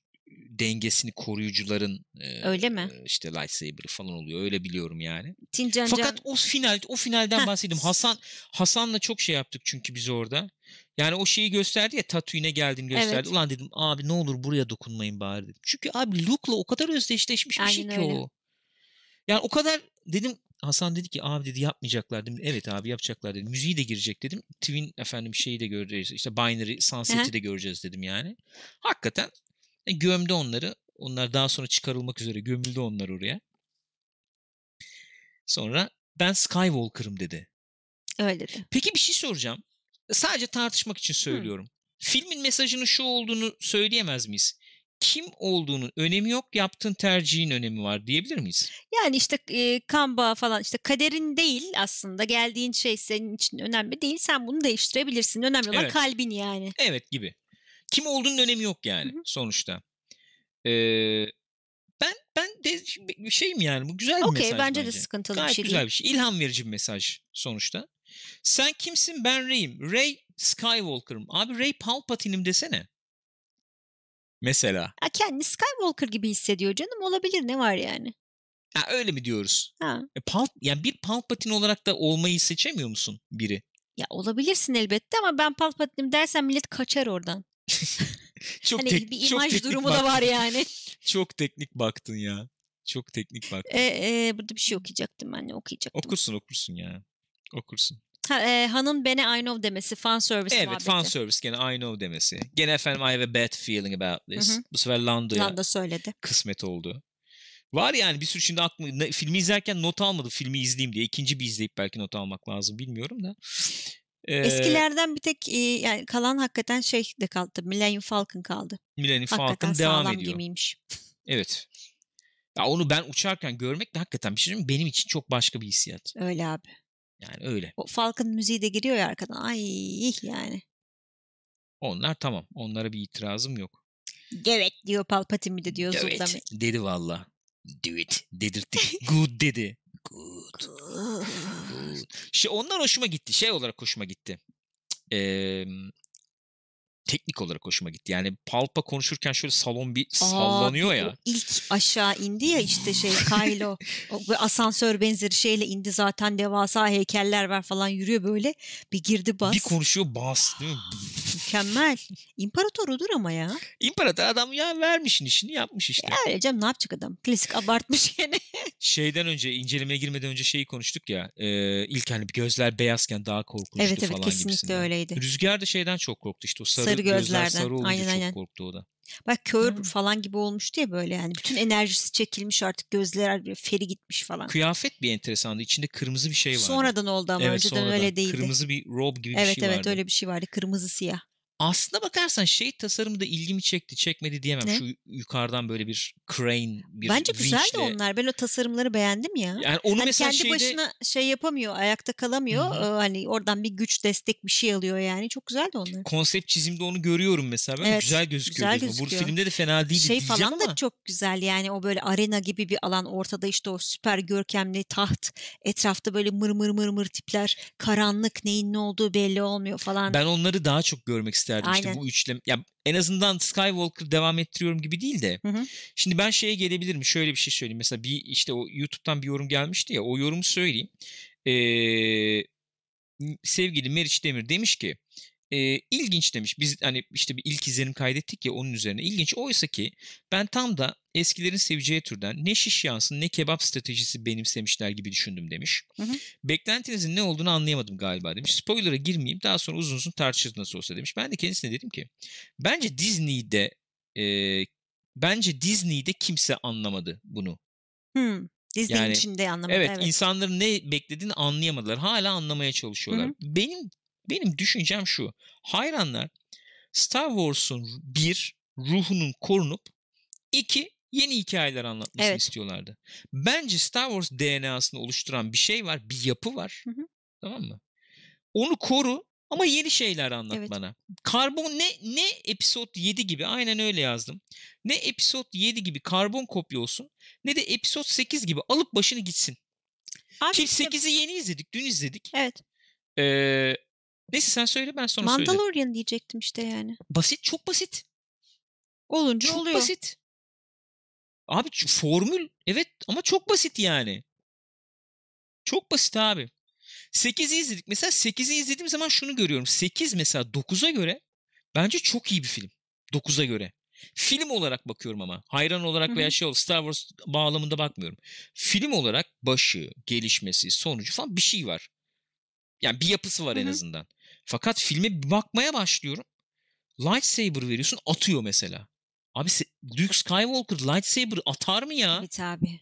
dengesini koruyucuların e,
Öyle mi?
işte lightsaber'ı falan oluyor. Öyle biliyorum yani.
Tincan
Fakat o final o finalden
Heh.
bahsedeyim. Hasan Hasan'la çok şey yaptık çünkü biz orada. Yani o şeyi gösterdi ya Tatooine'e geldiğini gösterdi.
Evet.
Ulan dedim abi ne olur buraya dokunmayın bari dedim. Çünkü abi Luke'la o kadar özdeşleşmiş bir şey
Aynen
ki
öyle.
o. Yani o kadar dedim Hasan dedi ki abi dedi yapmayacaklar dedim. Evet abi yapacaklar dedim. Müziği de girecek dedim. Twin efendim şeyi de göreceğiz. İşte Binary Sunset'i de göreceğiz dedim yani. Hakikaten e, gömdü onları. Onlar daha sonra çıkarılmak üzere gömüldü onlar oraya. Sonra ben Skywalker'ım dedi.
öyle dedi.
Peki bir şey soracağım. Sadece tartışmak için söylüyorum. Filmin mesajının şu olduğunu söyleyemez miyiz? Kim olduğunun önemi yok, yaptığın tercihin önemi var diyebilir miyiz?
Yani işte e, kan bağı falan işte kaderin değil aslında geldiğin şey senin için önemli değil. Sen bunu değiştirebilirsin. Önemli olan
Evet.
kalbin yani.
Evet gibi. Kim olduğunun önemi yok yani
Hı hı.
sonuçta. Ee, ben ben de şeyim yani bu güzel bir
Okey
mesaj
bence
bence.
de sıkıntılı
Gayet
bir şey
güzel
değil.
bir şey. İlham verici bir mesaj sonuçta. Sen kimsin? Ben Rey'im. Rey Skywalker'ım. Abi Rey Palpatine'im desene. Mesela.
Ha, kendini Skywalker gibi hissediyor canım olabilir ne var yani.
Ha, öyle mi diyoruz?
Ha.
E, Pal yani bir Palpatine olarak da olmayı seçemiyor musun biri?
Ya olabilirsin elbette ama ben Palpatine'im dersen millet kaçar oradan.
Çok
hani
tek-
bir
çok
imaj
teknik
durumu da
baktın.
var yani.
Çok teknik baktın ya. Çok teknik baktın.
e, e, burada bir şey okuyacaktım ben okuyacaktım.
Okursun okursun ya. Okursun.
Ha, e, hanın bene I know demesi fan service
Evet
muhabbeti.
fan service gene I know demesi. Gene efendim I have a bad feeling about this.
Hı hı.
Bu sefer Lando'ya
Landa söyledi.
kısmet oldu. Var yani bir sürü şimdi aklım ne- filmi izlerken not almadım filmi izleyeyim diye. İkinci bir izleyip belki not almak lazım bilmiyorum da. Ee,
Eskilerden bir tek e, yani kalan hakikaten şey de kaldı. Millennium Falcon kaldı.
Millennium
Hakikaten
Falcon devam ediyor.
gemiymiş.
Evet. Ya onu ben uçarken görmek de hakikaten bir şey mi? benim için çok başka bir hissiyat.
Öyle abi.
Yani öyle.
O Falcon müziği de giriyor ya arkadan. Ay yani.
Onlar tamam. Onlara bir itirazım yok.
Evet diyor Palpatine mi de diyor
Evet dedi valla. Do it dedirttik. Good dedi. Good. Şey, onlar hoşuma gitti. Şey olarak hoşuma gitti. Ee, teknik olarak hoşuma gitti. Yani Palpa konuşurken şöyle salon bir sallanıyor
Aa,
ya.
o ilk aşağı indi ya işte şey Kylo. asansör benzeri şeyle indi zaten devasa heykeller var falan yürüyor böyle. Bir girdi bas.
Bir konuşuyor bas değil mi?
Mükemmel. İmparatorudur ama ya.
İmparator adam ya vermiş işini yapmış işte.
Ya öyle canım ne yapacak adam? Klasik abartmış gene.
Şeyden önce incelemeye girmeden önce şeyi konuştuk ya. E, ilk hani gözler beyazken daha korkunçtu
evet evet
falan
kesinlikle
gibisinden.
öyleydi.
Rüzgar da şeyden çok korktu işte o sarı,
Sarı
gözler
gözlerden.
sarı olunca
Aynen,
çok
aynen.
korktu o da.
Bak kör
Hmm.
falan gibi olmuştu ya böyle yani. Bütün enerjisi çekilmiş artık gözler feri gitmiş falan.
Kıyafet bir enteresandı. İçinde kırmızı bir şey vardı.
Sonradan oldu ama
evet,
önceden
sonradan.
öyle değildi.
Kırmızı bir robe gibi bir
evet
şey
evet
vardı.
öyle bir şey vardı. Kırmızı siyah.
Aslına bakarsan şey tasarımı da ilgimi çekti. Çekmedi diyemem.
Ne?
Şu yukarıdan böyle bir crane, bir
Bence güzeldi
vinçle-
onlar. Ben o tasarımları beğendim ya.
Yani onu
Hani
mesela
kendi
şeyde
başına şey yapamıyor, ayakta kalamıyor. Ee, Hani oradan bir güç destek bir şey alıyor yani. Çok güzeldi onlar.
konsept çizimde onu görüyorum mesela.
Evet,
güzel gözüküyor.
güzel
gözüme. Bu
gözüküyor.
filmde de fena değil
Şey
diyeceğim
falan
ama
da çok güzel yani o böyle arena gibi bir alan ortada işte o süper görkemli taht etrafta böyle mır mır mır mır tipler karanlık neyin ne olduğu belli olmuyor falan.
ben onları daha çok görmek isterdim. İşte
Aynen.
bu üçlem. Ya en azından Skywalker devam ettiriyorum gibi değil de.
Hı hı.
Şimdi ben şeye gelebilirim. Şöyle bir şey söyleyeyim. Mesela bir işte o YouTube'dan bir yorum gelmişti ya. O yorumu söyleyeyim. Ee, sevgili Meriç Demir demiş ki e, ilginç demiş. Biz hani işte bir ilk izlenim kaydettik ya onun üzerine. İlginç. Oysa ki ben tam da eskilerin seveceği türden ne şiş yansın ne kebap stratejisi benimsemişler gibi düşündüm demiş.
Hı hı.
Beklentinizin ne olduğunu anlayamadım galiba demiş. Spoiler'a girmeyeyim daha sonra uzun uzun tartışırız nasıl olsa demiş. Ben de kendisine dedim ki bence Disney'de e, bence Disney'de kimse anlamadı bunu.
Hmm. Disney'in
Yani,
içinde anlamadım.
Evet,
Evet,
insanların ne beklediğini anlayamadılar. Hala anlamaya çalışıyorlar.
Hı hı.
Benim benim düşüncem şu. Hayranlar Star Wars'un bir ruhunun korunup iki yeni hikayeler anlatmasını
Evet.
istiyorlardı. Bence Star Wars DNA'sını oluşturan bir şey var, bir yapı var.
Hı hı.
Tamam mı? Onu koru ama yeni şeyler anlat
Evet.
bana. Karbon ne ne episode 7 gibi aynen öyle yazdım. Ne episode 7 gibi karbon kopya olsun ne de episode 8 gibi alıp başını gitsin.
Abi
Ki
işte
8'i yeni izledik. Dün izledik.
evet.
Ee, neyse sen söyle ben sonra söyleyeyim.
Mandalorian diyecektim işte yani.
Basit çok basit.
Olunca
Çok
oluyor.
basit. Abi formül evet ama çok basit yani. Çok basit abi. 8'i izledik. Mesela 8'i izlediğim zaman şunu görüyorum. 8 mesela 9'a göre bence çok iyi bir film. 9'a göre. Film olarak bakıyorum ama. Hayran olarak veya şey olarak Star Wars bağlamında bakmıyorum. Film olarak başı, gelişmesi, sonucu falan bir şey var. Yani bir yapısı var
Hı
en azından. Fakat filme bir bakmaya başlıyorum. Lightsaber veriyorsun atıyor mesela. Abi Luke Skywalker lightsaber atar mı ya?
Evet abi.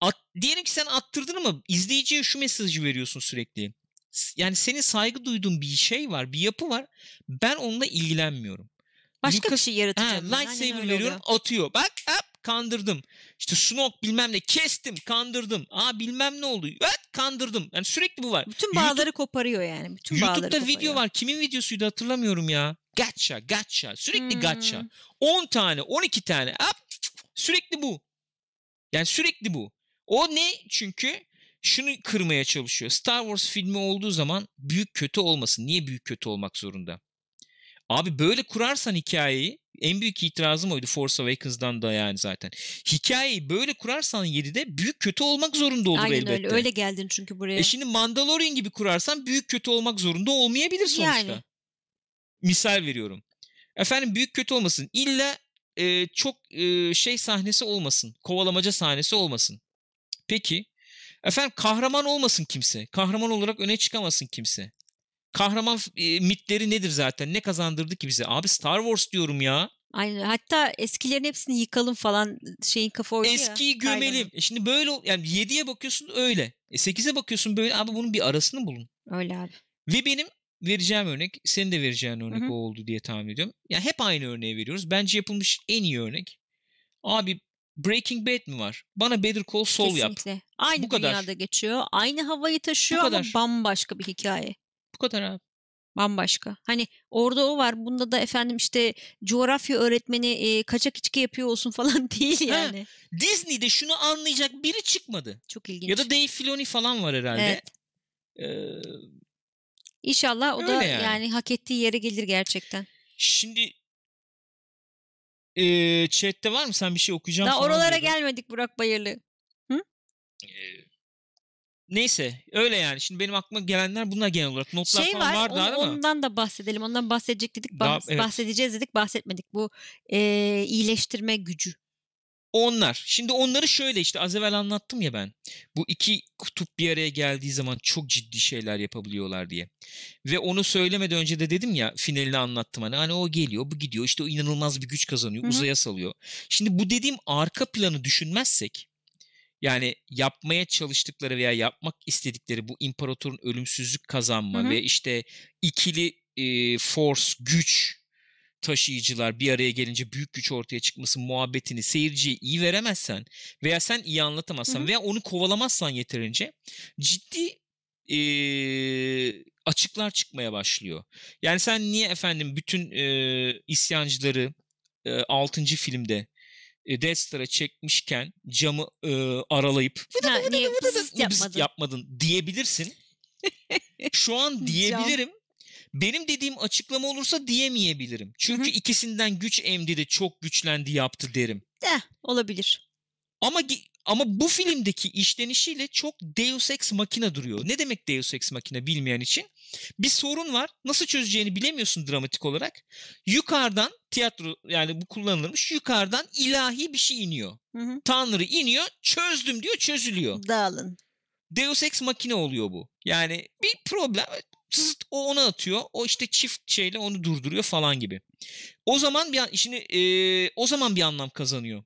At, diyelim ki sen attırdın ama izleyiciye şu mesajı veriyorsun sürekli. Yani senin saygı duyduğun bir şey var, bir yapı var. Ben onunla ilgilenmiyorum.
Başka bir
Lucas-
şey
Ha,
yaratacağım. Aynen
lightsaber veriyorum,
oluyor.
atıyor. Bak hop kandırdım. İşte Snoke bilmem ne kestim, kandırdım. Aa bilmem ne oldu. Evet kandırdım. Yani sürekli bu var.
Bütün
YouTube-
bağları koparıyor yani. Bütün bağları
YouTube'da video
koparıyor.
var. Kimin videosuydu hatırlamıyorum ya. Gotcha, gotcha. Sürekli
Hmm.
gotcha. 10 tane, 12 tane. Hop, sürekli bu. Yani sürekli bu. O ne? Çünkü şunu kırmaya çalışıyor. Star Wars filmi olduğu zaman büyük kötü olmasın. Niye büyük kötü olmak zorunda? Abi böyle kurarsan hikayeyi en büyük itirazım oydu Force Awakens'dan da yani zaten. Hikayeyi böyle kurarsan 7'de büyük kötü olmak zorunda olur
Aynen
elbette.
öyle. Öyle geldin çünkü buraya.
E şimdi Mandalorian gibi kurarsan büyük kötü olmak zorunda olmayabilir sonuçta.
Yani.
Misal veriyorum. Efendim büyük kötü olmasın. İlla e, çok e, şey sahnesi olmasın. Kovalamaca sahnesi olmasın. Peki. Efendim kahraman olmasın kimse. Kahraman olarak öne çıkamasın kimse. Kahraman e, mitleri nedir zaten? Ne kazandırdı ki bize? Abi Star Wars diyorum ya.
Aynen. Hatta eskilerin hepsini yıkalım falan şeyin kafa oydu ya.
Eskiyi gömelim.
Kylo'nun.
E şimdi böyle yani 7'ye bakıyorsun öyle. E 8'e bakıyorsun böyle. Abi bunun bir arasını bulun.
Öyle abi.
Ve benim vereceğim örnek, senin de vereceğin örnek
Hı hı.
o oldu diye tahmin ediyorum. Ya hep aynı örneği veriyoruz. Bence yapılmış en iyi örnek. Abi Breaking Bad mi var? Bana Better Call Saul yap.
Kesinlikle. Aynı
Bu kadar.
dünyada geçiyor. Aynı havayı taşıyor
Bu
ama
kadar.
bambaşka bir hikaye.
Bu kadar abi.
Bambaşka. Hani orada o var. Bunda da efendim işte coğrafya öğretmeni e, kaçak içki yapıyor olsun falan değil yani.
Disney'de şunu anlayacak biri çıkmadı.
Çok ilginç.
Ya da Dave Filoni falan var herhalde.
Evet.
Ee,
İnşallah o da yani.
yani.
hak ettiği yere gelir gerçekten.
şimdi ee, chatte var mı? Sen bir şey okuyacağım
Daha oralara
diyordun.
gelmedik Burak Bayırlı.
Ee, neyse öyle yani. Şimdi benim aklıma gelenler bunlar genel olarak. Notlar
Şey
falan
var
vardı
onu-
ama.
ondan da bahsedelim. Ondan bahsedecek dedik.
Daha- evet.
Bahsedeceğiz dedik bahsetmedik. Bu e, iyileştirme gücü.
Onlar. Şimdi onları şöyle işte az evvel anlattım ya ben. Bu iki kutup bir araya geldiği zaman çok ciddi şeyler yapabiliyorlar diye. Ve onu söylemeden önce de dedim ya finalini anlattım hani. Hani o geliyor bu gidiyor işte o inanılmaz bir güç kazanıyor
Hı hı.
uzaya salıyor. Şimdi bu dediğim arka planı düşünmezsek yani yapmaya çalıştıkları veya yapmak istedikleri bu imparatorun ölümsüzlük kazanma
Hı hı.
ve işte ikili e, force güç taşıyıcılar bir araya gelince büyük güç ortaya çıkması muhabbetini seyirciye iyi veremezsen veya sen iyi anlatamazsan
Hı hı.
veya onu kovalamazsan yeterince ciddi eee, açıklar çıkmaya başlıyor. Yani sen niye efendim bütün eee, isyancıları eee 6. filmde e, çekmişken camı eee, aralayıp
Ha, niye
"Vıdıdıdıdıdıdı,
bızıt
bızıt
yapmadın?
yapmadın diyebilirsin. Şu an diyebilirim. Benim dediğim açıklama olursa diyemeyebilirim. Çünkü ikisinden güç emdi de çok güçlendi yaptı derim.
Eh, olabilir.
Ama ama bu filmdeki işlenişiyle çok Deus Ex Machina duruyor. Ne demek Deus Ex Machina bilmeyen için? Bir sorun var. Nasıl çözeceğini bilemiyorsun dramatik olarak. Yukarıdan tiyatro yani bu kullanılmış. Yukarıdan ilahi bir şey iniyor.
Hı hı.
Tanrı iniyor, çözdüm diyor, çözülüyor.
Dağılın.
Deus Ex Machina oluyor bu. Yani bir problem zıt, o ona atıyor. O işte çift şeyle onu durduruyor falan gibi. O zaman bir an- işini e, o zaman bir anlam kazanıyor.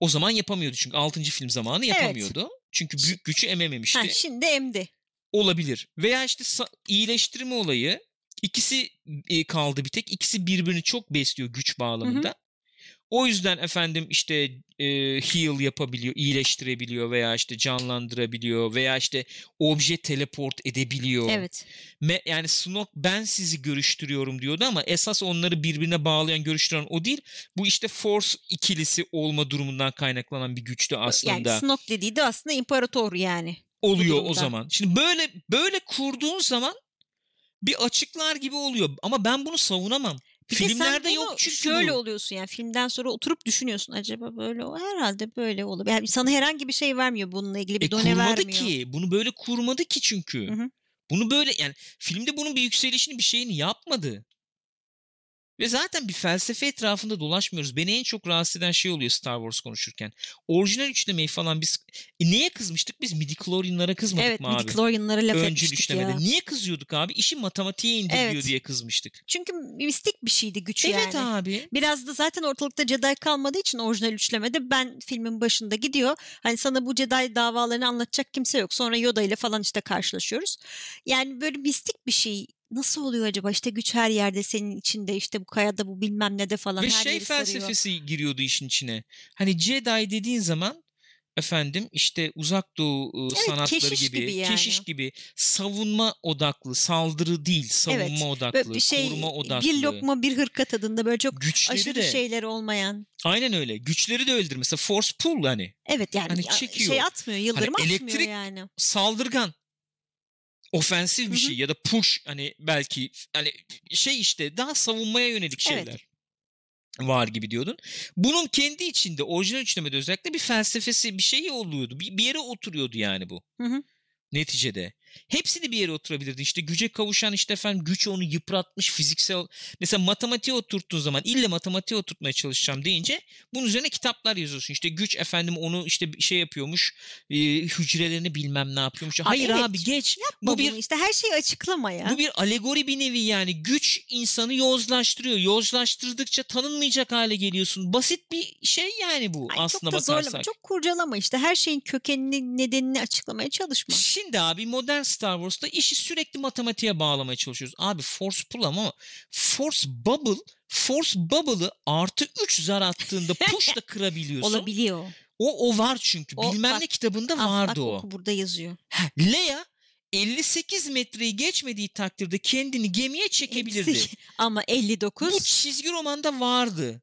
O zaman yapamıyordu çünkü 6. film zamanı
Evet.
yapamıyordu. Çünkü büyük gücü emememişti.
Ha, şimdi emdi.
Olabilir. Veya işte iyileştirme olayı ikisi e, kaldı bir tek. İkisi birbirini çok besliyor güç bağlamında. O yüzden efendim işte e, heal yapabiliyor, iyileştirebiliyor veya işte canlandırabiliyor veya işte obje teleport edebiliyor.
Evet.
Me- yani Snoke ben sizi görüştürüyorum diyordu ama esas onları birbirine bağlayan, görüştüren o değil. Bu işte Force ikilisi olma durumundan kaynaklanan bir güçtü aslında.
Yani Snoke dediği de aslında imparator yani.
oluyor o zaman. Şimdi böyle böyle kurduğun zaman bir açıklar gibi oluyor ama ben bunu savunamam.
Bir
Filmlerde yok çünkü
şöyle
bu.
oluyorsun yani filmden sonra oturup düşünüyorsun acaba böyle o herhalde böyle olur. Yani sana herhangi bir şey vermiyor bununla ilgili bir
E,
done
kurmadı
vermiyor.
ki. Bunu böyle kurmadı ki çünkü.
Hı hı.
Bunu böyle yani filmde bunun bir yükselişini bir şeyini yapmadı. Ve zaten bir felsefe etrafında dolaşmıyoruz. Beni en çok rahatsız eden şey oluyor Star Wars konuşurken. Orijinal üçlemeyi falan biz... E, niye kızmıştık biz? Midichlorian'lara kızmadık
Evet
mı abi?
midichlorian'lara laf
Öncül
etmiştik
üçlemede.
ya.
Niye kızıyorduk abi? İşi matematiğe indiriliyor
Evet.
diye kızmıştık.
Çünkü mistik bir şeydi güç
Evet
yani.
abi.
Biraz da zaten ortalıkta Jedi kalmadığı için orijinal üçlemede ben filmin başında gidiyor. Hani sana bu Jedi davalarını anlatacak kimse yok. Sonra Yoda ile falan işte karşılaşıyoruz. Yani böyle mistik bir şey. Nasıl oluyor acaba? İşte güç her yerde senin içinde işte bu kayada bu bilmem ne de falan
Ve
her
şey
yeri sarıyor.
felsefesi giriyordu işin içine. Hani Jedi dediğin zaman efendim işte uzak doğu
Evet,
sanatları
keşiş
gibi,
gibi yani.
keşiş gibi savunma odaklı, saldırı değil, savunma
Evet,
odaklı,
bir şey
koruma odaklı.
bir lokma bir hırka tadında böyle çok
güçleri
aşırı
de
şeyler olmayan.
aynen öyle. Güçleri de öyledir. Mesela force pull hani
Evet yani
Hani çekiyor.
şey atmıyor, yıldırım
Hani
atmıyor
elektrik-
yani.
saldırgan ofensif bir
Hı hı.
şey ya da push hani belki hani şey işte daha savunmaya yönelik şeyler.
Evet.
var gibi diyordun. Bunun kendi içinde orijinal üçlemede özellikle bir felsefesi bir şey oluyordu. Bir, bir yere oturuyordu yani bu.
Hı hı.
Neticede. Hepsini bir yere oturabilirdi. İşte güce kavuşan işte efendim güç onu yıpratmış fiziksel. Mesela matematiğe oturttuğun zaman ille matematiğe oturtmaya çalışacağım deyince bunun üzerine kitaplar yazıyorsun. İşte güç efendim onu işte şey yapıyormuş. e, hücrelerini bilmem ne yapıyormuş. Hayır
evet,
abi geç.
Bu
bir
işte her şeyi açıklama ya.
bu bir alegori bir nevi yani güç insanı yozlaştırıyor. Yozlaştırdıkça tanınmayacak hale geliyorsun. Basit bir şey yani bu
Ay,
aslında
çok da zorlama,
bakarsak.
çok kurcalama işte. Her şeyin kökenini, nedenini açıklamaya çalışma.
Şimdi abi modern Star Wars'ta işi sürekli matematiğe bağlamaya çalışıyoruz. Abi Force Pull ama Force Bubble Force Bubble'ı artı 3 zar attığında push'la kırabiliyorsun.
Olabiliyor.
O o var çünkü.
O,
Bilmem
bak,
ne kitabında vardı
bak,
o.
burada yazıyor.
Ha, Leia 58 metreyi geçmediği takdirde kendini gemiye çekebilirdi.
Ama 59
Bu çizgi romanda vardı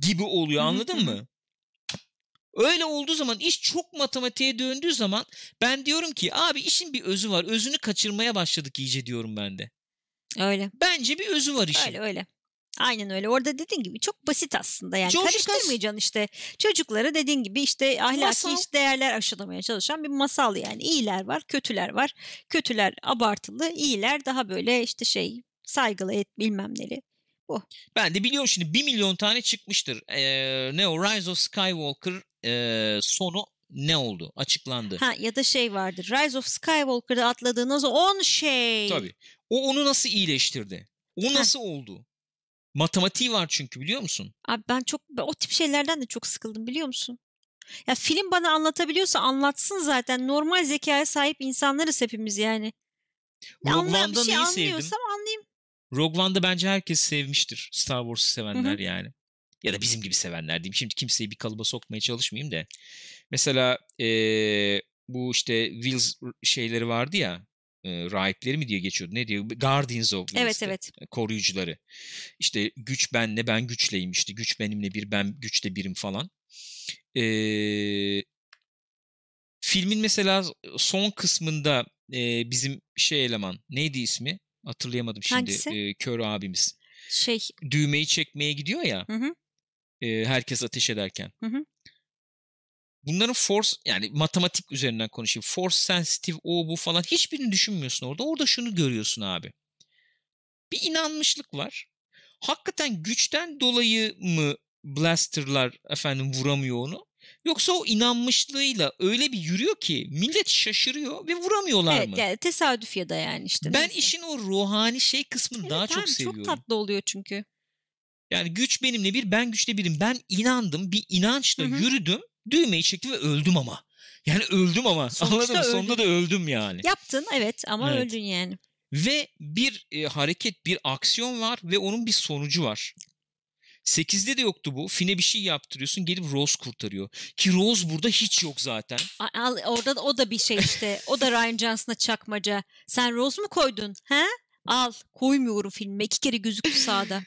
gibi oluyor anladın mı? Öyle olduğu zaman iş çok matematiğe döndüğü zaman ben diyorum ki abi işin bir özü var. Özünü kaçırmaya başladık iyice diyorum ben de.
öyle.
Bence bir özü var işin.
Öyle öyle. Aynen öyle. Orada dediğin gibi çok basit aslında. Yani
Lucas-
karıştırmayacaksın işte. Çocuklara dediğin gibi işte ahlaki
Masal.
işte değerler aşılamaya çalışan bir masal yani. İyiler var, kötüler var. Kötüler abartılı, iyiler daha böyle işte şey saygılı et bilmem neli.
Ben de biliyorum şimdi 1 milyon tane çıkmıştır. Ee, ne o Rise of Skywalker ee, sonu ne oldu? Açıklandı.
Ha ya da şey vardır. Rise of Skywalker'da atladığınız 10 şey.
Tabii. O onu nasıl iyileştirdi? O nasıl oldu? Matematiği var çünkü biliyor musun?
Abi ben çok ben o tip şeylerden de çok sıkıldım biliyor musun? Ya film bana anlatabiliyorsa anlatsın zaten. Normal zekaya sahip insanlarız hepimiz yani. Ya
Rogue One'da
şey
neyi sevdim?
anlayayım.
Rogue One'da bence herkes sevmiştir. Star Wars'ı sevenler yani. Ya da bizim gibi sevenler diyeyim. Şimdi kimseyi bir kalıba sokmaya çalışmayayım da. Mesela eee, bu işte Wills şeyleri vardı ya. E, rahipleri mi diye geçiyordu. Ne diyor? Guardians of
Evet
Wills'te.
evet.
koruyucuları. İşte güç benle, ben güçleyim işte. Güç benimle bir, ben güçle birim falan. Ee, filmin mesela son kısmında e, bizim şey eleman neydi ismi? Hatırlayamadım şimdi.
Hangisi?
Ee, kör abimiz.
Şey
Düğmeyi çekmeye gidiyor ya.
Hı hı.
E, herkes ateş ederken.
Hı hı.
Bunların force yani matematik üzerinden konuşayım. Force sensitive o bu falan hiçbirini düşünmüyorsun orada. Orada şunu görüyorsun abi. Bir inanmışlık var. Hakikaten güçten dolayı mı blasterlar efendim vuramıyor onu? Yoksa o inanmışlığıyla öyle bir yürüyor ki millet şaşırıyor ve vuramıyorlar
evet
mı?
yani tesadüf ya da yani işte.
ben
neyse.
işin o ruhani şey kısmını
Evet
daha çok
abi,
seviyorum.
Çok tatlı oluyor çünkü.
Yani güç benimle bir, ben güçle birim. Ben inandım, bir inançla
Hı hı.
yürüdüm, düğmeyi çektim ve öldüm ama. Yani öldüm ama.
Sonuçta
Anladın mı? Sonunda
öldün.
da öldüm yani.
Yaptın evet ama
Evet.
öldün yani.
Ve bir e, hareket, bir aksiyon var ve onun bir sonucu var. 8'de de yoktu bu. Fine bir şey yaptırıyorsun gelip Rose kurtarıyor. Ki Rose burada hiç yok zaten.
Al, orada da, o da bir şey işte. O da Ryan Johnson'a çakmaca. Sen Rose mu koydun? He? Al. Koymuyorum filme. İki kere gözüktü sağda.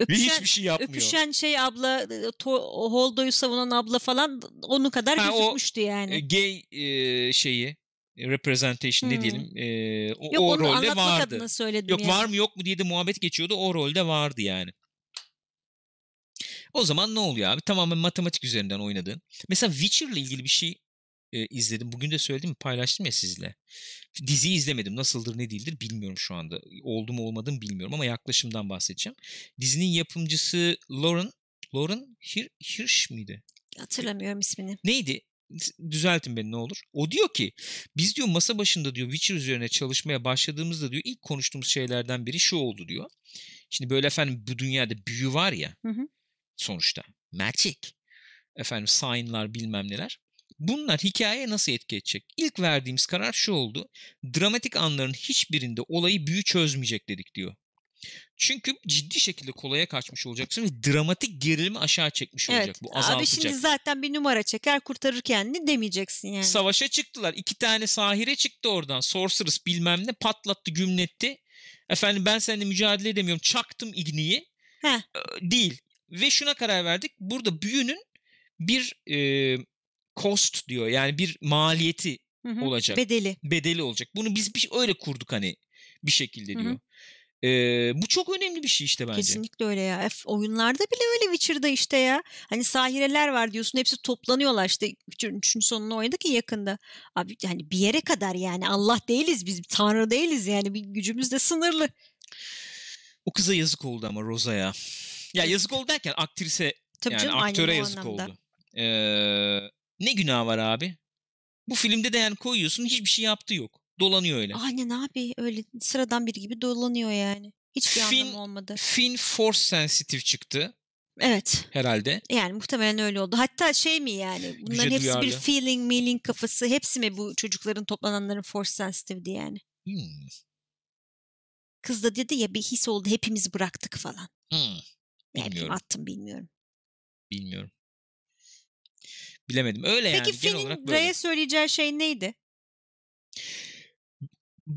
Ve
Öpüşen,
hiçbir şey yapmıyor.
öpüşen şey abla, to, Holdo'yu savunan abla falan onu kadar
Ha, o,
gözükmüştü yani.
E, Gay e, şeyi, representation ne
Hmm.
diyelim. e, o,
Yok
o rolde vardı. Yok
yani.
var mı yok mu diye de muhabbet geçiyordu. O rolde vardı yani. O zaman ne oluyor abi? Tamamen matematik üzerinden oynadın. Mesela Witcher'la ilgili bir şey e, izledim. Bugün de söyledim mi? Paylaştım ya sizle. Diziyi izlemedim. Nasıldır ne değildir bilmiyorum şu anda. Oldu mu olmadı mı bilmiyorum ama yaklaşımdan bahsedeceğim. Dizinin yapımcısı Lauren Lauren Hir Hirsch miydi?
Hatırlamıyorum ismini.
Neydi? Düzeltin beni ne olur. O diyor ki biz diyor masa başında diyor Witcher üzerine çalışmaya başladığımızda diyor ilk konuştuğumuz şeylerden biri şu oldu diyor. Şimdi böyle efendim bu dünyada büyü var ya
Hı hı.
sonuçta. Magic. Efendim sign'lar bilmem neler. Bunlar hikayeye nasıl etki edecek? İlk verdiğimiz karar şu oldu. Dramatik anların hiçbirinde olayı büyü çözmeyecek dedik diyor. Çünkü ciddi şekilde kolaya kaçmış olacaksın ve dramatik gerilimi aşağı çekmiş olacak.
Evet.
Bu
Abi
azaltacak.
şimdi zaten bir numara çeker kurtarır kendini demeyeceksin yani.
Savaşa çıktılar. İki tane sahire çıktı oradan. Sorceress bilmem ne patlattı gümletti. Efendim ben seninle mücadele edemiyorum. Çaktım igniyi.
Heh.
Değil. Ve şuna karar verdik. Burada büyünün bir e, cost diyor. Yani bir maliyeti
Hı hı.
olacak.
Bedeli.
bedeli olacak. Bunu biz bir, öyle kurduk hani bir şekilde
Hı hı.
diyor. Ee, bu çok önemli bir şey işte bence.
Kesinlikle öyle ya. F- oyunlarda bile öyle Witcher'da işte ya. Hani sahireler var diyorsun hepsi toplanıyorlar işte. Üçüncü sonunu oynadık ya yakında. Abi yani bir yere kadar yani Allah değiliz biz tanrı değiliz yani bir gücümüz de sınırlı.
O kıza yazık oldu ama Rosa'ya. Ya
Yazık.
oldu derken aktrise
Tabii
yani
canım
aktöre yazık
anlamda.
oldu. Ee, ne günah var abi? Bu filmde de yani koyuyorsun hiçbir şey yaptığı yok. Dolanıyor öyle.
Aynen abi öyle sıradan biri gibi dolanıyor yani. Hiçbir
Fin-
anlamı olmadı.
Finn Force sensitive çıktı.
Evet.
herhalde.
Yani muhtemelen öyle oldu. Hatta şey mi yani bunların
Güce
hepsi bir
duyarlı.
feeling, meaning kafası hepsi mi bu çocukların toplananların force sensitive'di yani.
Hmm.
Kız da dedi ya bir his oldu hepimiz bıraktık falan.
Hmm. Bilmiyorum.
attım bilmiyorum.
Bilmiyorum. Bilemedim. Öyle yani.
Peki Finn'in. Ray'e söyleyeceği şey neydi?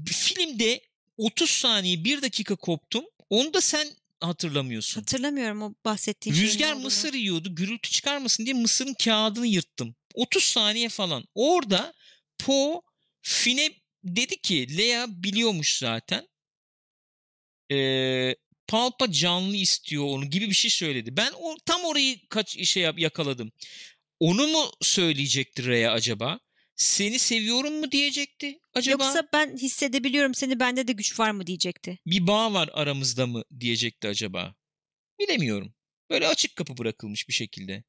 Filmde 30 saniye 1 dakika koptum. Onu da sen hatırlamıyorsun.
Hatırlamıyorum o bahsettiğin şeyin ne
Rüzgar mısır yiyordu. Gürültü çıkarmasın diye mısırın kağıdını yırttım. 30 saniye falan. Orada Po Fin'e dedi ki Lea biliyormuş zaten. Ee, Palpa canlı istiyor onu gibi bir şey söyledi. Ben o tam orayı kaç şey yap, yakaladım. Onu mu söyleyecekti Rhea acaba? Seni seviyorum mu diyecekti acaba?
Yoksa ben hissedebiliyorum seni bende de güç var mı diyecekti.
bir bağ var aramızda mı diyecekti acaba? Bilemiyorum. Böyle açık kapı bırakılmış bir şekilde.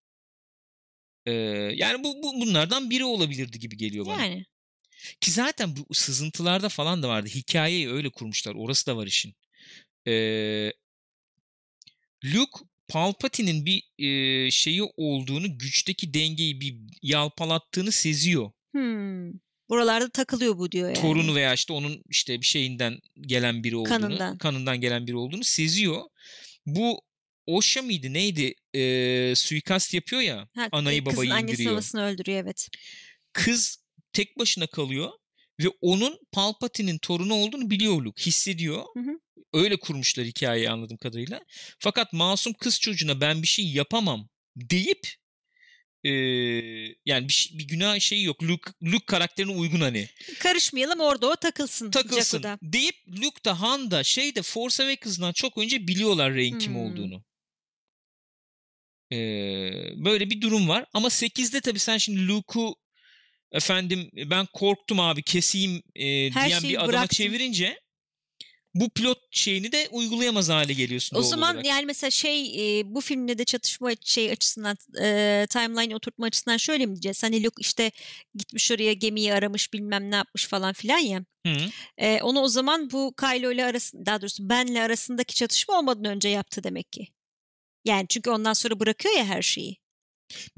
Ee, yani bu, bu bunlardan biri olabilirdi gibi geliyor bana.
Yani.
Ki zaten bu sızıntılarda falan da vardı. Hikayeyi öyle kurmuşlar. Orası da var işin. Ee, Luke Palpatine'in bir e, şeyi olduğunu, güçteki dengeyi bir yalpalattığını seziyor.
Hmm. Buralarda takılıyor bu diyor yani.
torunu veya işte onun işte bir şeyinden gelen biri olduğunu,
Kanından.
gelen biri olduğunu seziyor. Bu Osha mıydı neydi? Ee, suikast yapıyor ya.
Ha,
anayı
e, kızın
babayı indiriyor.
babasını öldürüyor evet.
Kız tek başına kalıyor ve onun Palpatine'in torunu olduğunu biliyor Luke, hissediyor.
Hı hı.
Öyle kurmuşlar hikayeyi anladığım kadarıyla. Fakat masum kız çocuğuna ben bir şey yapamam deyip ee, yani bir, şey- bir günah şeyi yok. Luke, Luke karakterine uygun hani.
Karışmayalım orada o takılsın.
takılsın
Jakku'da.
deyip Luke da Han da şey de Force Awakens'dan çok önce biliyorlar Rey'in kim
Hmm.
olduğunu. Ee, böyle bir durum var. Ama 8'de tabii sen şimdi Luke'u efendim ben korktum abi keseyim e,
Her
diyen bir adama
bıraktım.
çevirince bu pilot şeyini de uygulayamaz hale geliyorsun
O zaman
olarak.
yani mesela şey e, bu filmde de çatışma şey açısından e, timeline oturtma açısından şöyle mi diyeceğiz? Hani Luke işte gitmiş oraya gemiyi aramış bilmem ne yapmış falan filan ya.
Hı.
E, onu o zaman bu Kylo ile arasında daha doğrusu Ben'le arasındaki çatışma olmadan önce yaptı demek ki. Yani çünkü ondan sonra bırakıyor ya her şeyi.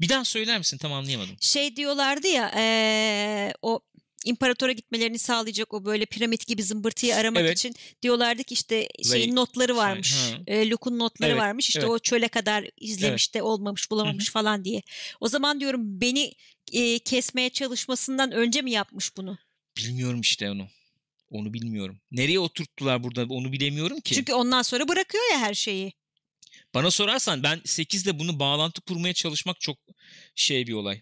Bir daha söyler misin? Tam anlayamadım.
Şey diyorlardı ya e, o imparatora gitmelerini sağlayacak o böyle piramit gibi zımbırtıyı aramak
Evet.
için diyorlardı ki işte şeyin notları varmış.
Ha.
E, Luke'un notları
Evet,
varmış. İşte
evet.
o çöle kadar izlemiş de olmamış bulamamış falan diye. O zaman diyorum beni e, kesmeye çalışmasından önce mi yapmış bunu?
Bilmiyorum işte onu. Onu bilmiyorum. Nereye oturttular burada onu bilemiyorum ki.
Çünkü ondan sonra bırakıyor ya her şeyi.
Bana sorarsan ben 8'de bunu bağlantı kurmaya çalışmak çok şey bir olay.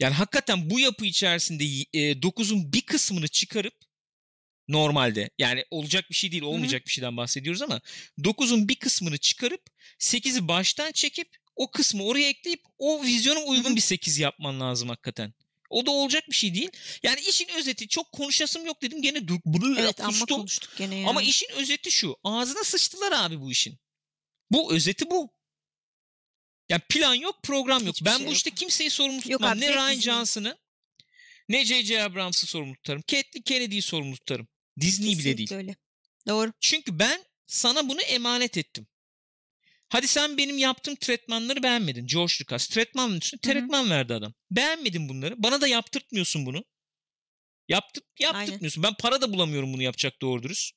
Yani hakikaten bu yapı içerisinde e, 9'un bir kısmını çıkarıp normalde yani olacak bir şey değil olmayacak bir şeyden bahsediyoruz ama 9'un bir kısmını çıkarıp 8'i baştan çekip o kısmı oraya ekleyip o vizyona uygun bir 8 yapman lazım hakikaten. O da olacak bir şey değil. Yani işin özeti çok konuşasım yok dedim gene dur,
Evet ama konuştuk gene ya.
Ama işin özeti şu. Ağzına sıçtılar abi bu işin. Bu özeti bu. Yani plan yok, program yok.
Hiçbir
ben
şey
bu
yok.
işte kimseyi sorumlu
Yok
tutmam.
abi,
ne Ryan. Johnson'ı ne J.J. Abrams'ı sorumlu tutarım. Kathleen Kennedy'yi sorumlu tutarım. Disney bile değil.
öyle. Doğru.
Çünkü ben sana bunu emanet ettim. Hadi sen benim yaptığım tretmanları beğenmedin. George Lucas. Tretmanın üstüne tretman verdi adam. Beğenmedin bunları. Bana da yaptırtmıyorsun bunu. Yaptırt, yaptırtmıyorsun. Ben para da bulamıyorum bunu yapacak doğru dürüst.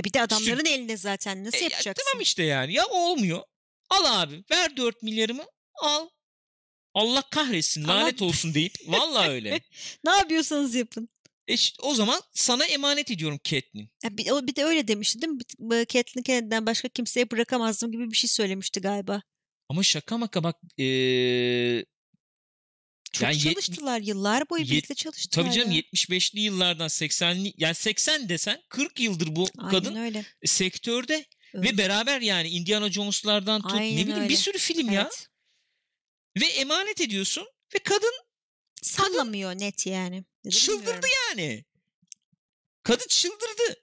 E bir de adamların elinde zaten nasıl
E, ya
yapacaksın?
tamam işte yani. Ya olmuyor. Al abi. Ver 4 milyarımı. Al. Allah kahretsin.
Ama-
Lanet olsun deyip. Vallahi öyle.
Ne yapıyorsanız yapın.
E işte o zaman sana emanet ediyorum Catelyn.
Ya bir, o bir de öyle demişti değil mi? Catelyn Kennedy'den başka kimseye bırakamazdım gibi bir şey söylemişti galiba.
Ama şaka maka bak. eee,
Çok
Yani yet-
çalıştılar. Yıllar boyu
yet-
birlikte çalıştılar.
tabii canım
ya.
75'li yıllardan 80'li yani 80 desen 40 yıldır bu
Aynen
kadın
öyle.
sektörde
Öyle.
ve beraber yani Indiana Jones'lardan tut
Aynen
ne bileyim bir
öyle.
sürü film ya
Evet.
ve emanet ediyorsun ve kadın
Sallamıyor net yani. Ya da
Çıldırdı
bilmiyorum.
yani. Kadın çıldırdı.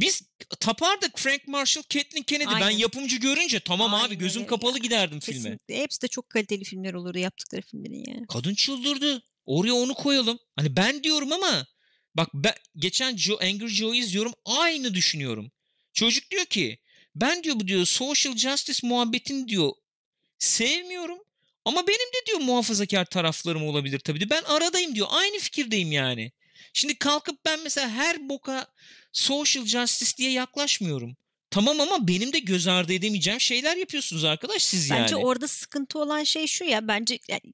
Biz tapardık Frank Marshall, Kathleen Kennedy. Ben
Aynen.
yapımcı görünce tamam abi
Aynen
gözüm
öyle
kapalı
ya.
giderdim filme.
Kesinlikle. Hepsi de çok kaliteli filmler olurdu yaptıkları filmlerin yani.
Kadın çıldırdı. Oraya onu koyalım. Hani ben diyorum ama bak ben geçen Joe, Angry Joe izliyorum aynı düşünüyorum. Çocuk diyor ki Ben diyor bu diyor social justice muhabbetini diyor sevmiyorum. Ama benim de diyor muhafazakar taraflarım olabilir tabii diyor. Ben aradayım diyor. Aynı fikirdeyim yani. Şimdi kalkıp ben mesela her boka social justice diye yaklaşmıyorum. Tamam ama benim de göz ardı edemeyeceğim şeyler yapıyorsunuz arkadaş siz
Bence
yani.
orada sıkıntı olan şey şu ya bence yani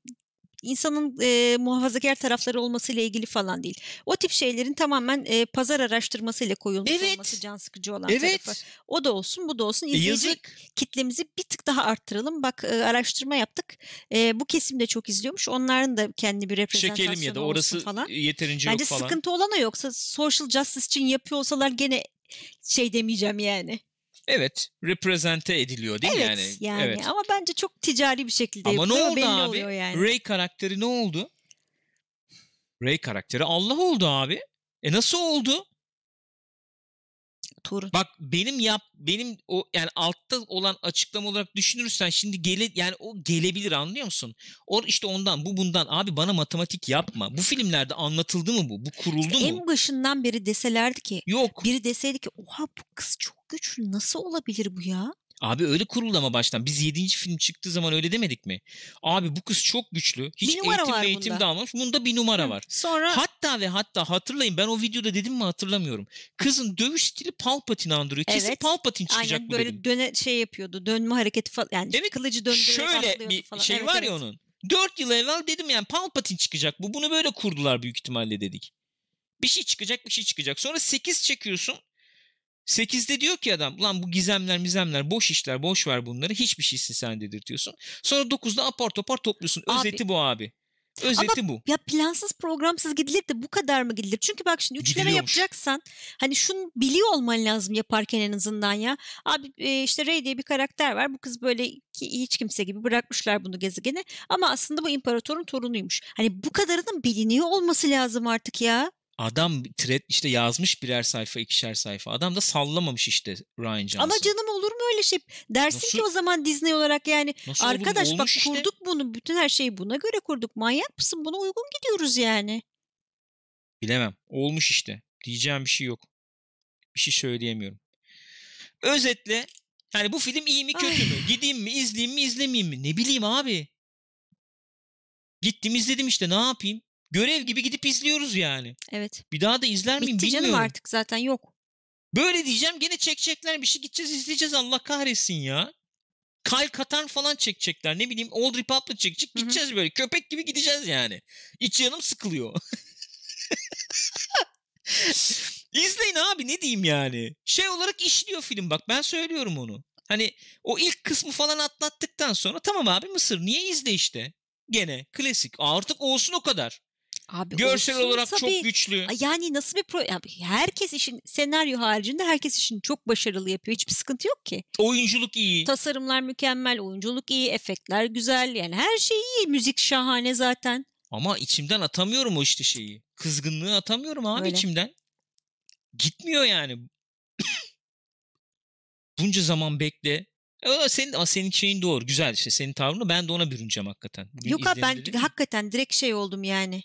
insanın e, muhafazakar tarafları olmasıyla ilgili falan değil. O tip şeylerin tamamen e, pazar araştırmasıyla koyulmuş
Evet.
olması can sıkıcı olan
Evet.
tarafı. O da olsun bu da olsun.
E,
İzleyici
yazık.
kitlemizi bir tık daha arttıralım. Bak e, araştırma yaptık. E, bu kesim de çok izliyormuş. Onların da kendi bir reprezentasyonu
Çekelim ya da orası
falan.
yeterince
Bence
yok falan.
sıkıntı olan o yoksa social justice için yapıyor olsalar gene şey demeyeceğim yani.
Evet. Reprezente ediliyor değil mi
evet
yani?
yani
Evet.
ama bence çok ticari bir şekilde
Ama ne
yapılıyor.
oldu
belli
abi?
oluyor yani.
Ray karakteri ne oldu? Ray karakteri Allah oldu abi. E nasıl oldu?
Tuğrul.
Bak benim yap benim o yani altta olan açıklama olarak düşünürsen şimdi gele yani o gelebilir anlıyor musun? O işte ondan bu bundan abi bana matematik yapma. Bu filmlerde anlatıldı mı bu? Bu kuruldu mu?
En başından beri deselerdi ki
Yok.
biri deseydi ki oha bu kız çok güçlü nasıl olabilir bu ya?
Abi öyle kuruldu ama baştan. Biz 7. film çıktığı zaman öyle demedik mi? Abi bu kız çok güçlü. Hiç
Bir numara
eğitim
var
eğitim
bunda.
almamış. Bunda bir numara
Hı.
var.
Sonra
Hatta ve hatta hatırlayın ben o videoda dedim mi hatırlamıyorum. Kızın dövüş stili Palpatine andırıyor. Kesin
Evet.
Palpatine çıkacak
aynen
bu
böyle
dedim.
döne şey yapıyordu. Dönme hareketi falan yani
Evet,
kılıcı döndürerek
Şöyle
atlıyordu
bir
falan.
şey
Evet,
var
evet.
ya onun. 4 yıl evvel dedim yani Palpatine çıkacak bu. Bunu böyle kurdular büyük ihtimalle dedik. Bir şey çıkacak bir şey çıkacak. Sonra 8 çekiyorsun. 8'de diyor ki adam lan bu gizemler mizemler boş işler boş ver bunları hiçbir şeysin sen dedirtiyorsun. Sonra 9'da apar topar topluyorsun.
Abi-
Özeti bu abi. Özeti bu.
Ya plansız programsız gidilir de bu kadar mı gidilir? Çünkü bak şimdi üçleme yapacaksan hani şunu biliyor olman lazım yaparken en azından ya. Abi e, işte Rey diye bir karakter var. Bu kız böyle ki, hiç kimse gibi bırakmışlar bunu gezegene. Ama aslında bu imparatorun torunuymuş. Hani bu kadarının biliniyor olması lazım artık ya.
Adam thread işte yazmış birer sayfa ikişer sayfa. Adam da sallamamış işte Ryan Johnson.
Ama canım olur mu öyle şey? Dersin
Nasıl-
ki o zaman Disney olarak yani
Nasıl olur
arkadaş bak
Olmuş işte.
kurduk bunu. Bütün her şeyi buna göre kurduk. Manyak mısın? Buna uygun gidiyoruz yani.
Bilemem. Olmuş işte. Diyeceğim bir şey yok. Bir şey söyleyemiyorum. Özetle yani bu film iyi mi kötü
Ay.
mü? Gideyim mi izleyeyim mi izlemeyeyim mi? Ne bileyim abi. Gittim izledim işte ne yapayım? Görev gibi gidip izliyoruz yani.
Evet.
Bir daha da izler miyim
Bitti
bilmiyorum.
canım artık zaten yok.
Böyle diyeceğim gene çekecekler bir şey gideceğiz izleyeceğiz Allah kahretsin ya. Kyle Katarn falan çekecekler ne bileyim Old Republic çekecek gideceğiz böyle köpek gibi gideceğiz yani. İç yanım sıkılıyor. İzleyin abi ne diyeyim yani. Şey olarak işliyor film bak ben söylüyorum onu. Hani o ilk kısmı falan atlattıktan sonra tamam abi Mısır niye izle işte. Gene klasik artık olsun o kadar.
Abi
Görsel
olsun
olarak
tabii.
çok güçlü.
Yani nasıl bir pro... ya herkes işin senaryo haricinde herkes işini çok başarılı yapıyor. Hiçbir sıkıntı yok ki.
Oyunculuk iyi.
Tasarımlar mükemmel, oyunculuk iyi, efektler güzel. Yani her şey iyi. Müzik şahane zaten.
Ama içimden atamıyorum o işte şeyi. Kızgınlığı atamıyorum abi
Öyle.
içimden. Gitmiyor yani. Bunca zaman bekle. Aa, senin, aa, senin şeyin doğru. Güzel işte. Senin tavrını ben de ona bürüneceğim hakikaten. Bugün
Yok abi ben
dedim.
hakikaten direkt şey oldum yani.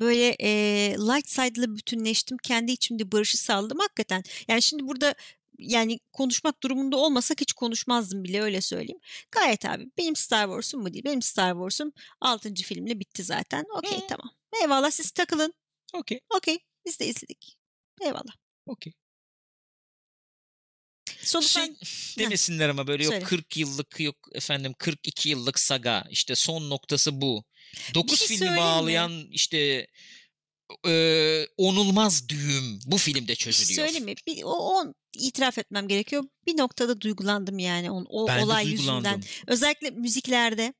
Böyle e, light side'la bütünleştim. Kendi içimde barışı sağladım hakikaten. Yani şimdi burada yani konuşmak durumunda olmasak hiç konuşmazdım bile öyle söyleyeyim. Gayet abi benim Star Wars'um bu değil. Benim Star Wars'um 6. filmle bitti zaten. Okey tamam. Eyvallah siz takılın.
Okey.
Okey biz de izledik. Eyvallah.
Okey.
Sonu
Şey demesinler ama böyle yok
Söyle.
40 yıllık yok efendim 42 yıllık saga işte son noktası bu. 9
şey
filmi
söyleyeyim mi?
bağlayan işte e, onulmaz düğüm bu filmde
şey
çözülüyor.
söyleyeyim mi? Bir, o, o itiraf etmem gerekiyor. Bir noktada duygulandım yani o, o
Ben
olay
duygulandım.
yüzünden. Özellikle müziklerde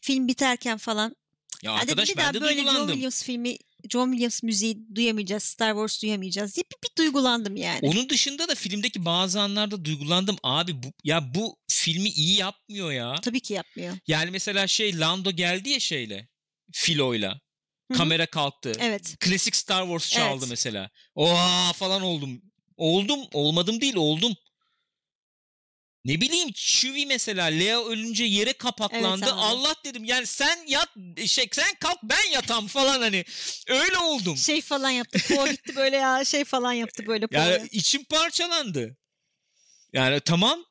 film biterken falan.
Ya arkadaş ben
daha
de
böyle John
duygulandım.
Williams filmi John Williams müziği duyamayacağız. Star Wars duyamayacağız diye bir, bir duygulandım yani.
Onun dışında da filmdeki bazı anlarda duygulandım. Abi bu ya bu filmi iyi yapmıyor ya.
Tabii ki yapmıyor.
Yani mesela şey Lando geldi ya şeyle. Filo'yla. Kamera kalktı.
Evet.
Klasik Star Wars çaldı
Evet.
mesela. Oha falan oldum. Oldum. Olmadım değil oldum. Ne bileyim Chewie mesela Lea ölünce yere kapaklandı.
Evet.
Allah dedim yani sen yat şey sen kalk ben yatam falan hani. Öyle oldum.
Şey falan yaptı. Poe gitti böyle ya şey falan yaptı böyle Poe'ya.
Yani içim parçalandı. Yani tamam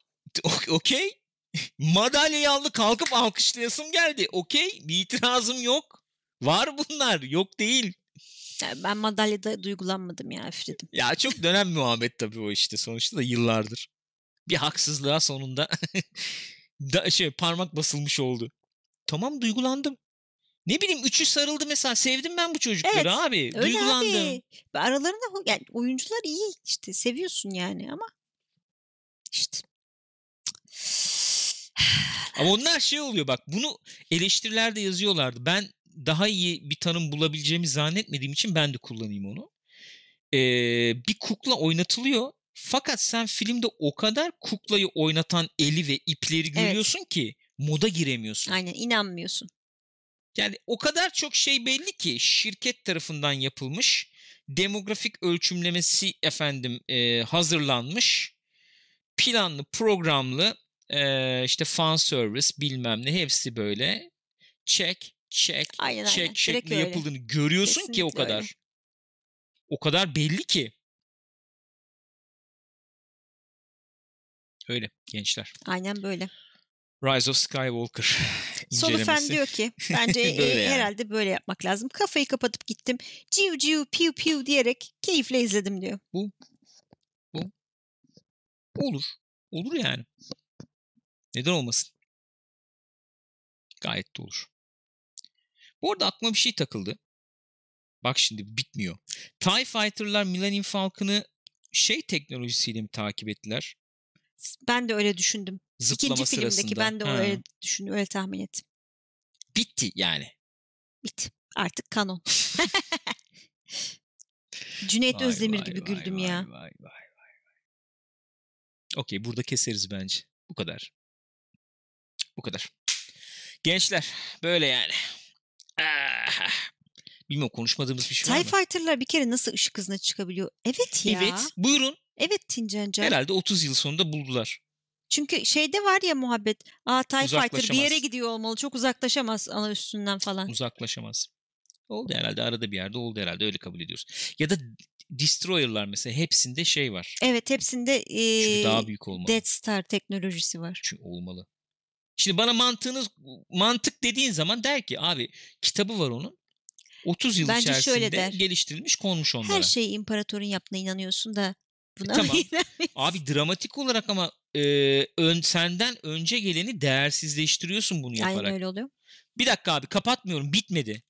Okey. Madalyayı aldı kalkıp alkışlayasım geldi. Okey. Bir itirazım yok. Var bunlar. Yok değil.
Yani ben madalyada duygulanmadım ya üfledim.
Ya çok dönem muhabbet tabii o işte. Sonuçta da yıllardır. Bir haksızlığa sonunda da şey parmak basılmış oldu. Tamam duygulandım. Ne bileyim üçü sarıldı mesela. Sevdim ben bu çocukları
Evet,
abi.
Öyle
duygulandım.
abi. Aralarında yani oyuncular iyi işte seviyorsun yani ama işte.
Ama onlar şey oluyor bak bunu eleştirilerde yazıyorlardı. Ben daha iyi bir tanım bulabileceğimi zannetmediğim için ben de kullanayım onu. Ee, bir kukla oynatılıyor. Fakat sen filmde o kadar kuklayı oynatan eli ve ipleri görüyorsun ki moda giremiyorsun.
Aynen inanmıyorsun.
Yani o kadar çok şey belli ki şirket tarafından yapılmış. Demografik ölçümlemesi efendim e, hazırlanmış. Planlı, programlı e, işte fan service bilmem ne hepsi böyle. Check, check,
Aynen aynen.
check
Direkt
şeklinde yapıldığını görüyorsun ki o
Kesinlikle öyle.
kadar. O kadar belli ki. Öyle gençler.
Aynen böyle.
Rise of Skywalker
Solu Fen
incelemesi.
diyor ki bence e,
Böyle yani.
herhalde böyle yapmak lazım. Kafayı kapatıp gittim. Ciu ciu piu piu diyerek keyifle izledim diyor.
Olur. Olur yani. Neden olmasın? Gayet de olur. Bu arada aklıma bir şey takıldı. Bak şimdi bitmiyor. TIE Fighter'lar Millennium Falcon'ı şey teknolojisiyle mi takip ettiler?
Ben de öyle düşündüm.
Zıplama
İkinci filmdeki
sırasında.
ben de
Ha.
öyle düşündüm, öyle tahmin ettim.
Bitti yani.
Bit. Artık kanon. Cüneyt
Vay,
Özdemir
vay,
gibi
vay,
güldüm
vay,
ya.
Vay, vay, vay, vay. Okey burada keseriz bence. Bu kadar. Bu kadar. Gençler böyle yani. Ah. Bilmiyorum konuşmadığımız bir şey var
TIE
mı?
Fighter'lar bir kere nasıl ışık hızına çıkabiliyor? Evet ya.
Evet. Buyurun.
Evet Tincan
Herhalde 30 yıl sonunda buldular.
Çünkü şeyde var ya muhabbet. Aa TIE Fighter bir yere gidiyor olmalı. Çok uzaklaşamaz ana üstünden falan.
Uzaklaşamaz. Oldu herhalde arada bir yerde oldu herhalde öyle kabul ediyoruz. Ya da Destroyer'lar mesela hepsinde şey var.
Evet hepsinde
Çünkü
ee,
daha büyük olmalı.
Death Star teknolojisi var.
Çünkü olmalı. Şimdi bana mantığınız mantık dediğin zaman der ki abi kitabı var onun. 30 yıl
Bence
içerisinde
şöyle der.
geliştirilmiş konmuş onlara.
Her şey imparatorun yaptığına inanıyorsun da buna
tamam. Abi dramatik olarak ama e, ön, senden önce geleni değersizleştiriyorsun bunu yaparak.
Aynen öyle oluyor.
Bir dakika abi kapatmıyorum bitmedi.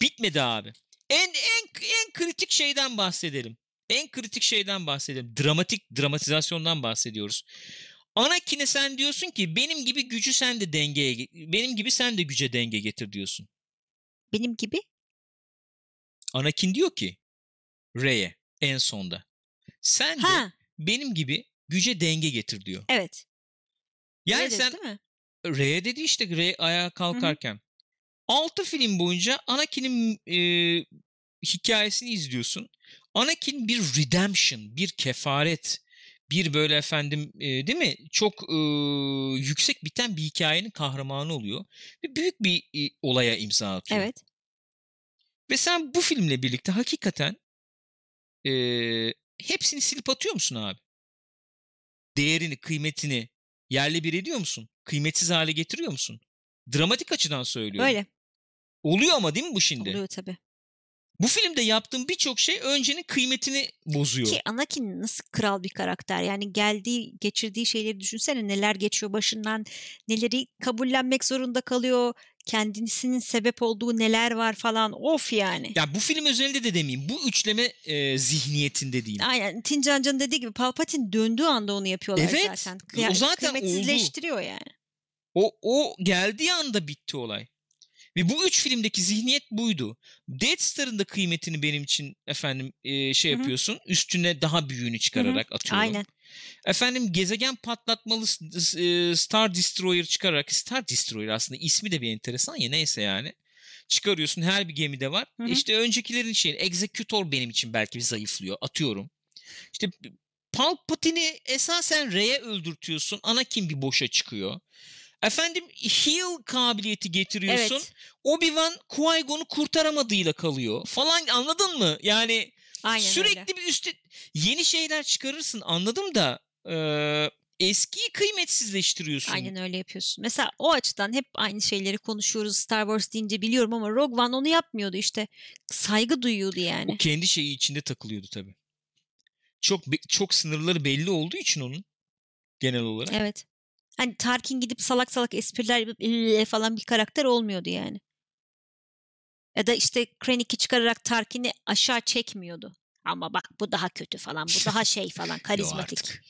Bitmedi abi. En en en kritik şeyden bahsedelim. En kritik şeyden bahsedelim. Dramatik dramatizasyondan bahsediyoruz. Anakin'e sen diyorsun ki benim gibi gücü sen de dengeye ge- benim gibi sen de güce denge getir diyorsun.
Benim gibi
Anakin diyor ki Rey'e en sonda. Sen de
ha
benim gibi güce denge getir diyor.
evet.
Yani
dedi,
sen? Rey dedi işte Rey ayağa kalkarken. 6 film boyunca Anakin'in e, hikayesini izliyorsun. Anakin bir redemption, bir kefaret, bir böyle efendim e, değil mi? Çok e, yüksek biten bir hikayenin kahramanı oluyor. Ve büyük bir e, olaya imza atıyor.
Evet.
Ve sen bu filmle birlikte hakikaten e, hepsini silip atıyor musun abi? Değerini, kıymetini yerle bir ediyor musun? Kıymetsiz hale getiriyor musun? Dramatik açıdan söylüyorum.
Öyle.
Oluyor ama değil mi bu şimdi?
Oluyor tabii.
Bu filmde yaptığın birçok şey öncenin kıymetini bozuyor.
Ki Anakin nasıl kral bir karakter. Yani geldiği, geçirdiği şeyleri düşünsene neler geçiyor başından, neleri kabullenmek zorunda kalıyor, kendisinin sebep olduğu neler var falan. Of yani.
Ya bu film özelinde de demeyeyim. Bu üçleme e, zihniyetinde diyeyim.
Aynen Tincancan dediği gibi Palpatine döndüğü anda onu yapıyorlar
Evet,
zaten.
o zaten
kıymetsizleştiriyor yani.
O, o geldiği anda bitti olay. Ve bu üç filmdeki zihniyet buydu. Death Star'ın da kıymetini benim için efendim e, şey
Hı hı.
yapıyorsun. Üstüne daha büyüğünü çıkararak atıyorum.
Aynen.
Efendim gezegen patlatmalı e, Star Destroyer çıkararak Star Destroyer aslında ismi de bir enteresan ya neyse yani. Çıkarıyorsun her bir gemide var.
Hı hı.
İşte öncekilerin şey Executor benim için belki bir zayıflıyor. Atıyorum. İşte Palpatine'i esasen Rey'e öldürtüyorsun. Anakin bir boşa çıkıyor. Efendim heal kabiliyeti getiriyorsun.
Evet.
Obi-Wan Qui-Gon'u kurtaramadığıyla kalıyor falan anladın mı? Yani
Aynen
sürekli
öyle.
bir üstü yeni şeyler çıkarırsın anladım da eee, eskiyi kıymetsizleştiriyorsun.
Aynen öyle yapıyorsun. Mesela o açıdan hep aynı şeyleri konuşuyoruz Star Wars deyince biliyorum ama Rogue One onu yapmıyordu işte. Saygı duyuyordu yani.
O kendi şeyi içinde takılıyordu tabii. Çok çok sınırları belli olduğu için onun genel olarak.
Evet. Hani Tarkin gidip salak salak espriler yapıp falan bir karakter olmuyordu yani. Ya da işte Krennic'i çıkararak Tarkin'i aşağı çekmiyordu. Ama bak bu daha kötü falan, bu daha şey falan, karizmatik.